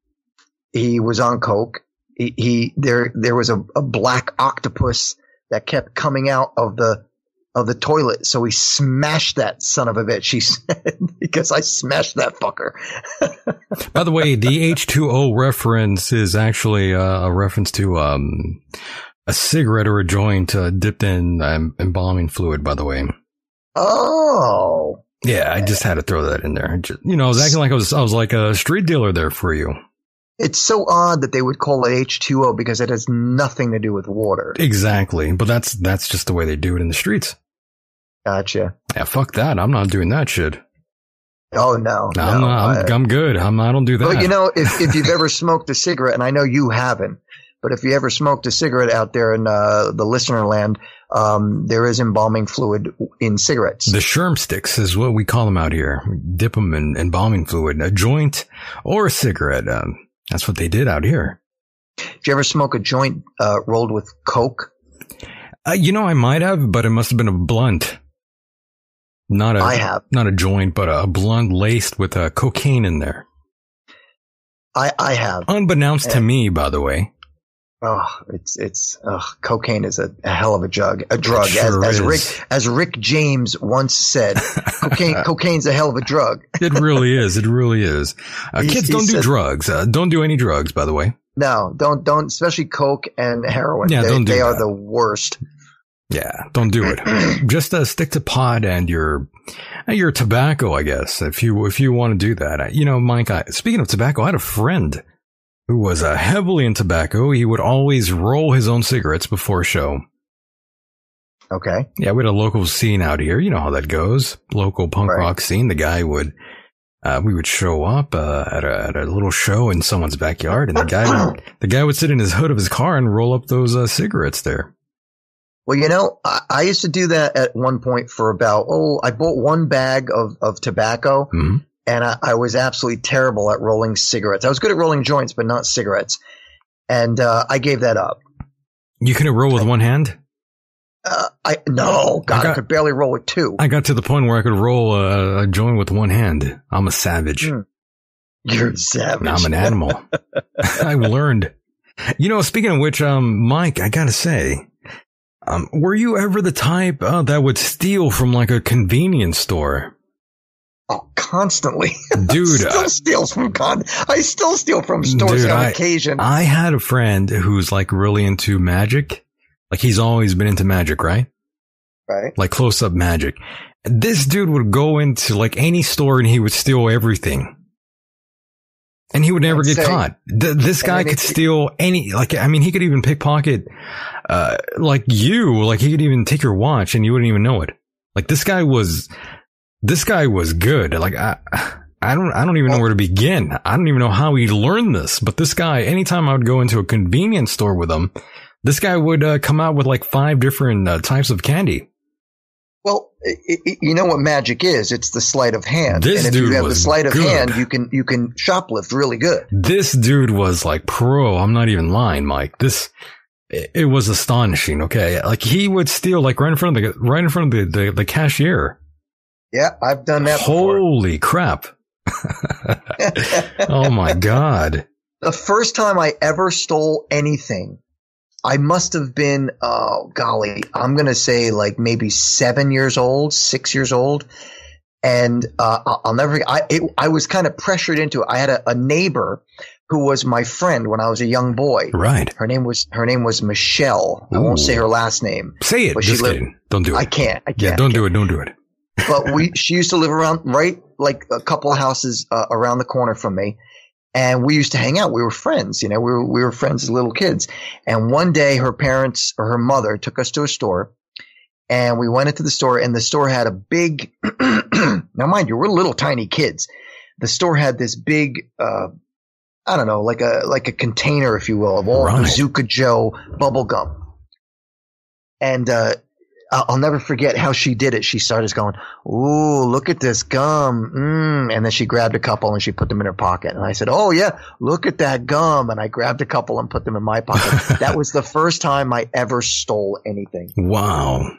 he was on coke. He, he there, there was a, a black octopus that kept coming out of the of the toilet. So he smashed that son of a bitch. He said, because I smashed that fucker. By the way, the H2O reference is actually uh, a reference to, um, a cigarette or a joint uh, dipped in um, embalming fluid, by the way. Oh. Yeah, I just had to throw that in there. Just, you know, I was acting like I was, I was like a street dealer there for you. It's so odd that they would call it H2O because it has nothing to do with water. Exactly. But that's, that's just the way they do it in the streets. Gotcha. Yeah, fuck that. I'm not doing that shit. Oh no, no, I'm, not, I'm, I'm, good. I'm, I don't do that. But you know, if if you've ever smoked a cigarette, and I know you haven't, but if you ever smoked a cigarette out there in uh, the listener land, um, there is embalming fluid in cigarettes. The sherm sticks is what we call them out here. Dip them in embalming fluid, a joint or a cigarette. Um, that's what they did out here. Did you ever smoke a joint uh, rolled with coke? Uh, you know, I might have, but it must have been a blunt. Not a, I have. not a joint, but a blunt laced with a cocaine in there. I, I have. Unbeknownst and, to me, by the way. Oh, it's, it's, oh, cocaine is a, a hell of a drug, a drug. Sure as, as Rick, as Rick James once said, cocaine, cocaine's a hell of a drug. it really is. It really is. Uh, he, kids he don't said, do drugs. Uh, don't do any drugs, by the way. No, don't, don't, especially coke and heroin. Yeah, they, don't do They that. are the worst. Yeah, don't do it. Just uh, stick to pot and your your tobacco, I guess. If you if you want to do that, you know, Mike. I, speaking of tobacco, I had a friend who was uh, heavily in tobacco. He would always roll his own cigarettes before a show. Okay. Yeah, we had a local scene out here. You know how that goes. Local punk right. rock scene. The guy would, uh, we would show up uh, at a at a little show in someone's backyard, and the guy would, the guy would sit in his hood of his car and roll up those uh, cigarettes there. Well, you know, I, I, used to do that at one point for about, oh, I bought one bag of, of tobacco mm-hmm. And I, I, was absolutely terrible at rolling cigarettes. I was good at rolling joints, but not cigarettes. And, uh, I gave that up. You couldn't roll with I, one hand? Uh, I, no, God, I, got, I, could barely roll with two. I got to the point where I could roll a, a joint with one hand. I'm a savage. Mm. You're savage. I'm an animal. I've learned. You know, speaking of which, um, Mike, I gotta say, um, were you ever the type uh, that would steal from like a convenience store? Oh, constantly, dude. still steals from con. I still steal from stores dude, on I, occasion. I had a friend who's like really into magic. Like he's always been into magic, right? Right. Like close up magic. This dude would go into like any store and he would steal everything. And he would never get caught. this guy could steal any, like, I mean, he could even pickpocket, uh, like you, like he could even take your watch and you wouldn't even know it. Like this guy was, this guy was good. Like, I, I don't, I don't even know where to begin. I don't even know how he learned this, but this guy, anytime I would go into a convenience store with him, This guy would uh, come out with like five different uh, types of candy. Well, i i you know what magic is? It's the sleight of hand. This and if dude you have the sleight of good. hand, you can you can shoplift really good. This dude was like pro. I'm not even lying, Mike. This it it was astonishing. Okay, like he would steal like right in front of the right in front of the the, the cashier. Yeah, I've done that before. Holy crap! oh my god! the first time I ever stole anything, I must have been, oh golly, I'm going to say like maybe seven years old, six years old. And, uh, I'll- never, I, it, I was kind of pressured into it. I had a, a neighbor who was my friend when I was a young boy. Right? Her name was, her name was Michelle. I won't say her last name. Say it. But she Just lived- kidding. Don't do it. I can't. I can't. yeah, don't do it. Don't do it. But we she used to live around right like a couple of houses uh, around the corner from me and we used to hang out we were friends you know we were we were friends as little kids and one day her parents or her mother took us to a store and we went into the store and the store had a big now mind you we're little tiny kids the store had this big uh I don't know, like a like a container, if you will, of all Right. Bazooka Joe bubble gum. And uh, I'll never forget how she did it. She started going, "Ooh, look at this gum!" Mm. And then she grabbed a couple and she put them in her pocket. And I said, "Oh yeah, look at that gum!" And I grabbed a couple and put them in my pocket. that was the first time I ever stole anything. Wow.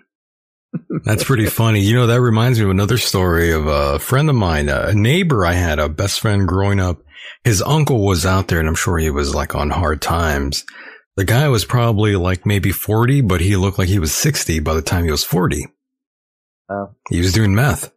That's pretty funny. You know, that reminds me of another story of a friend of mine, a neighbor I had, a best friend growing up. His uncle was out there and I'm sure he was like on hard times. The guy was probably like maybe 40, but he looked like he was 60 by the time he was 40. Oh. He was doing meth.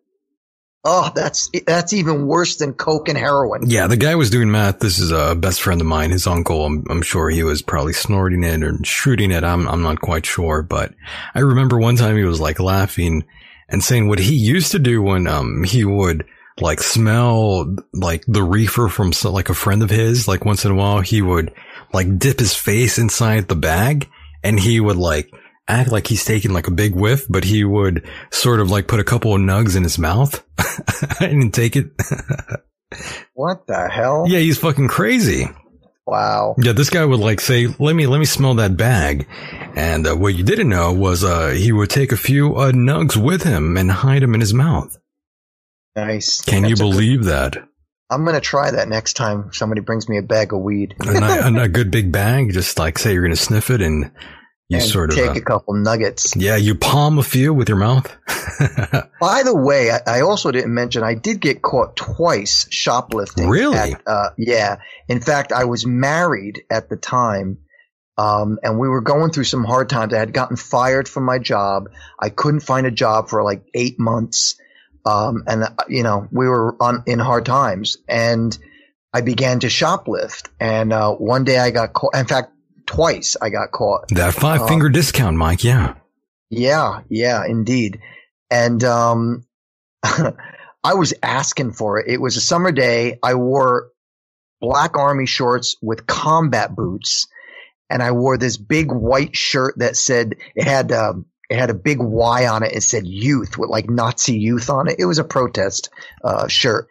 Oh, that's that's even worse than coke and heroin. Yeah, the guy was doing meth. This is a best friend of mine, his uncle. I'm, I'm sure he was probably snorting it or shooting it. I'm, I'm not quite sure, but I remember one time he was like laughing and saying what he used to do when, um, he would like smell like the reefer from so- like a friend of his, like once in a while, he would like dip his face inside the bag and he would like act like he's taking like a big whiff, but he would sort of like put a couple of nugs in his mouth and take it. What the hell? Yeah, he's fucking crazy. Wow. Yeah, this guy would like say, "Let me let me smell that bag," and uh, what you didn't know was uh, he would take a few uh, nugs with him and hide them in his mouth. Nice. Can you That's good- believe that? I'm gonna try that next time somebody brings me a bag of weed. A, a, a good big bag, just like say you're gonna sniff it, and you and sort of take uh, a couple nuggets. yeah, you palm a few with your mouth. By the way, I, I also didn't mention I did get caught twice shoplifting. Really? At, uh, yeah. In fact, I was married at the time. Um, and we were going through some hard times. I had gotten fired from my job. I couldn't find a job for like eight months. Um, and uh, you know, we were on in hard times and I began to shoplift. And, uh, one day I got caught. In fact, twice I got caught. that five finger Uh, discount, Mike. Yeah, Yeah, yeah, indeed. And um I was asking for it. It was a summer day. I wore black army shorts with combat boots and I wore this big white shirt that said it had um it had a big Y on it. It said youth with like Nazi youth on it. It was a protest uh shirt.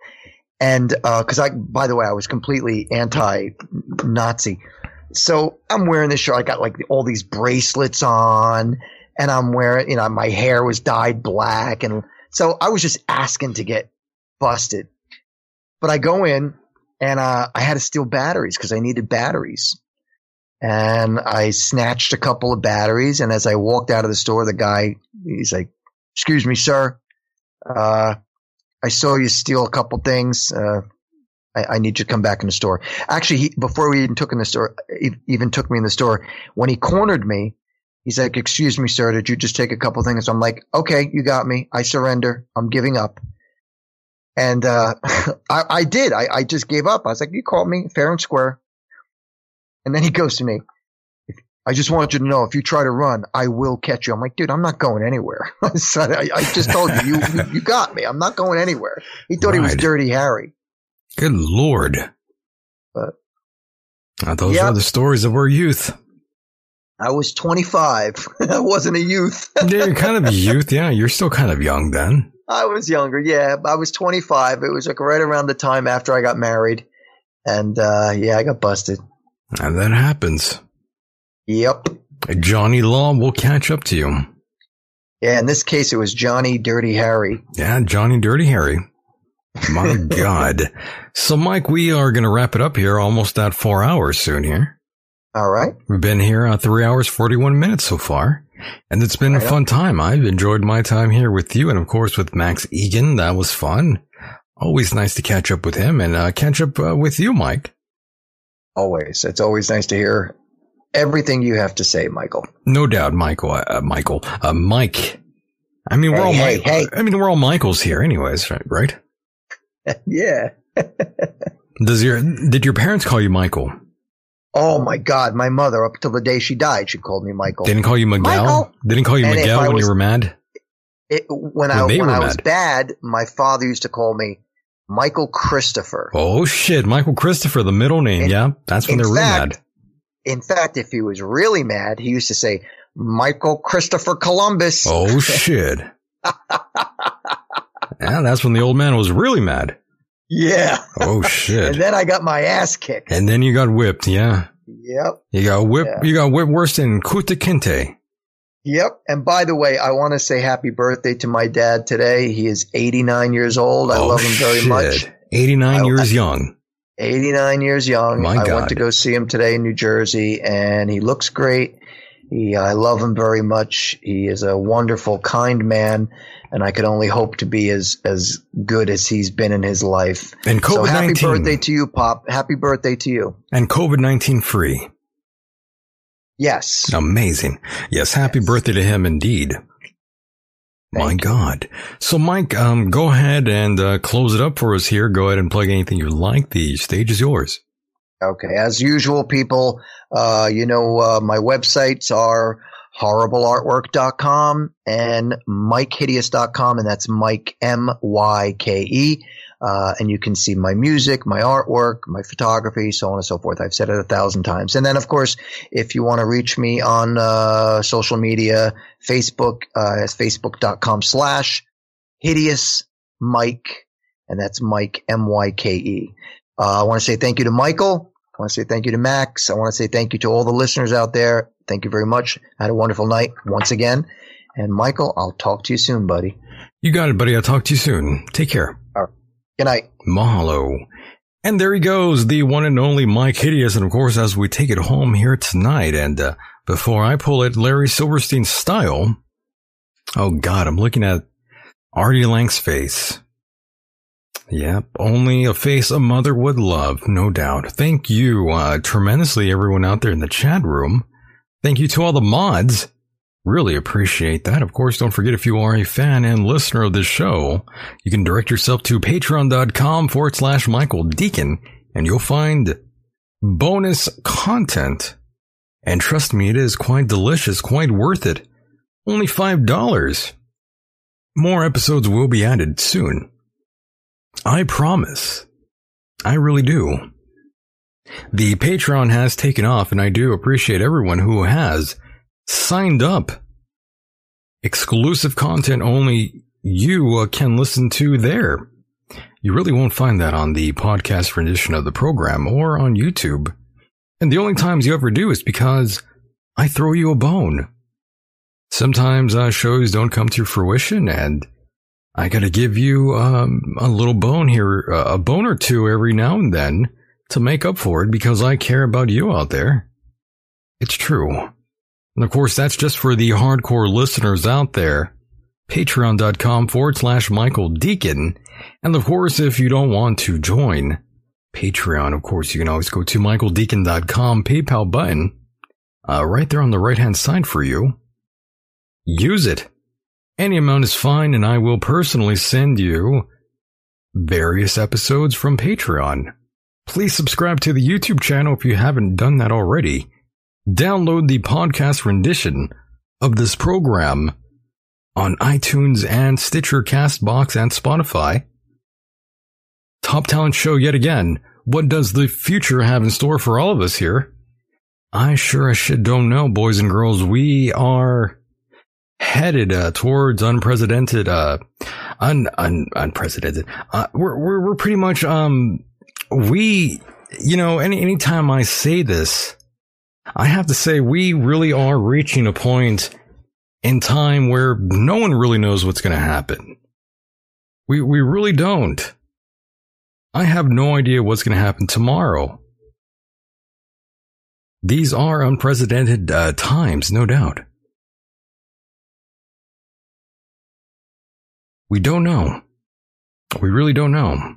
And uh cuz I by the way, I was completely anti Nazi. So I'm wearing this shirt. I got like all these bracelets on and I'm wearing, you know, my hair was dyed black. And so I was just asking to get busted. But I go in and, uh, I had to steal batteries because I needed batteries. And I snatched a couple of batteries. And as I walked out of the store, the guy, he's like, excuse me, sir. Uh, I saw you steal a couple things. Uh, I, I need you to come back in the store. Actually, he, before we even took in the store, even took me in the store, when he cornered me, He's like, excuse me, sir, did you just take a couple things? I'm like, okay, you got me. I surrender. I'm giving up. And, uh, I, I did. I, I just gave up. I was like, you called me fair and square. And then he goes to me, I just want you to know if you try to run, I will catch you. I'm like, dude, I'm not going anywhere. so I, I just told you, you, you, you got me. I'm not going anywhere. He thought he was Dirty Harry. good lord. But- Uh, those Yep. are the stories of our youth. I was 25. I wasn't a youth. Yeah, you're kind of a youth. Yeah, you're still kind of young then. I was younger. Yeah, I was 25. It was like right around the time after I got married. And, uh, yeah, I got busted. And that happens. Yep. Johnny Law will catch up to you. Yeah, in this case, it was Johnny Dirty Harry. Yeah, Johnny Dirty Harry. My God. So, Mike, we are going to wrap it up here almost at four hours soon here. All right. We've been here uh, three hours, 41 minutes so far. And it's been a fun time. I've enjoyed my time here with you and, of course, with Max Igan. That was fun. Always nice to catch up with him and uh, catch up uh, with you, Mike. Always. It's always nice to hear everything you have to say, Michael. No doubt, Michael. Uh, Michael. Uh, Mike. I mean, we're Hey, all hey, Mi- hey. I mean, we're all Michaels here, anyways, right? yeah. Does your did your parents call you Michael? Oh my God, my mother, up till the day she died, she called me Michael. Didn't call you Miguel. Michael. Didn't call you And Miguel when was- you were mad. It, when When I when I was mad. bad, my father used to call me Michael Christopher. Oh shit, Michael Christopher, the middle name. In- yeah, that's when they're real mad. In fact, if he was really mad, he used to say Michael Christopher Columbus. Oh shit. yeah, that's when the old man was really mad. Yeah. Oh shit. and then I got my ass kicked. And then you got whipped. Yeah, Yep. you got whipped. Yeah. You got whipped worse than Kunta Kinte. Yep. And by the way, I want to say happy birthday to my dad today. He is 89 years old. I oh, love him very oh, shit. much. Eighty-nine I- years young. 89 years young. My I God. went to go see him today in New Jersey and he looks great. He, I love him very much. He is a wonderful, kind man and I can only hope to be as, as good as he's been in his life. And So COVID happy birthday to you, Pop. Happy birthday to you. and COVID nineteen free. Yes. Amazing. Yes, happy birthday to him indeed. My you. God. So, Mike, um, go ahead and uh, close it up for us here. Go ahead and plug anything you like. The stage is yours. Okay. As usual, people, uh, you know, uh, my websites are horribleartwork.com and mikehideous.com and that's Mike M-Y-K-E. Uh, and you can see my music, my artwork, my photography, so on and so forth. I've said it a thousand times. And then, of course, if you want to reach me on, uh, social media, Facebook, uh, it's facebook.com slash hideous Mike. And that's Mike, M-Y-K-E. Uh, I want to say thank you to Michael. I want to say thank you to Max. I want to say thank you to all the listeners out there. Thank you very much. I had a wonderful night once again. And Michael, I'll talk to you soon, buddy. You got it, buddy. I'll talk to you soon. Take care. Good night. Mahalo. And there he goes, the one and only Mike Hideous. And of course, as we take it home here tonight, and uh, before I pull it Larry Silverstein style, oh God, I'm looking at Artie Lange's face. Yep, only a face a mother would love, no doubt. Thank you uh, tremendously, everyone out there in the chat room. Thank you to all the mods. Really appreciate that. Of course, don't forget if you are a fan and listener of this show, you can direct yourself to patreon.com forward slash Michael Deacon and you'll find bonus content. And trust me, it is quite delicious, quite worth it. Only $5. More episodes will be added soon. I promise. I really do. The Patreon has taken off and I do appreciate everyone who has signed up. Exclusive content only you uh, can listen to there. You really won't find that on the podcast rendition of the program or on YouTube. And the only times you ever do is because I throw you a bone. Sometimes uh, shows don't come to fruition and I gotta give you um, a little bone here, a bone or two every now and then to make up for it because I care about you out there. It's true. And of course, that's just for the hardcore listeners out there. Patreon.com forward slash Michael Deacon. And of course, if you don't want to join Patreon, of course, you can always go to michaeldeacon.com PayPal button, uh, right there on the right hand side for you. Use it. Any amount is fine, and I will personally send you various episodes from Patreon. Please subscribe to the YouTube channel if you haven't done that already. Download the podcast rendition of this program on iTunes and Stitcher, Castbox, and Spotify. Top Talent Show yet again. What does the future have in store for all of us here? I sure as shit don't know, boys and girls. We are headed uh, towards unprecedented, uh, un, un, unprecedented. Uh, we're, we're, we're pretty much, um, we, you know, any, anytime I say this, I have to say, we really are reaching a point in time where no one really knows what's going to happen. We, we really don't. I have no idea what's going to happen tomorrow. These are unprecedented uh, times, no doubt. We don't know. We really don't know.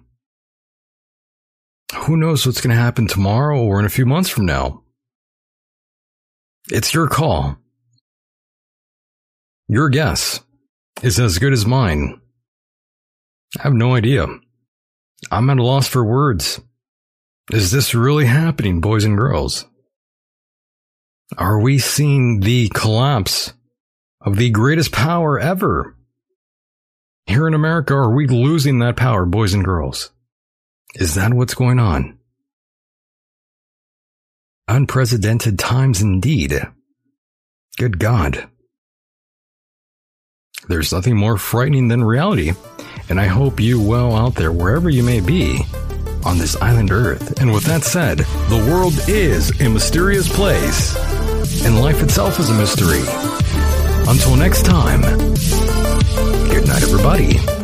Who knows what's going to happen tomorrow or in a few months from now? It's your call. Your guess is as good as mine. I have no idea. I'm at a loss for words. Is this really happening, boys and girls? Are we seeing the collapse of the greatest power ever? Here in America, are we losing that power, boys and girls? Is that what's going on? Unprecedented times indeed. Good God. There's nothing more frightening than reality, and I hope you well out there, wherever you may be, on this island Earth. And with that said, the world is a mysterious place, and life itself is a mystery. Until next time, good night, everybody.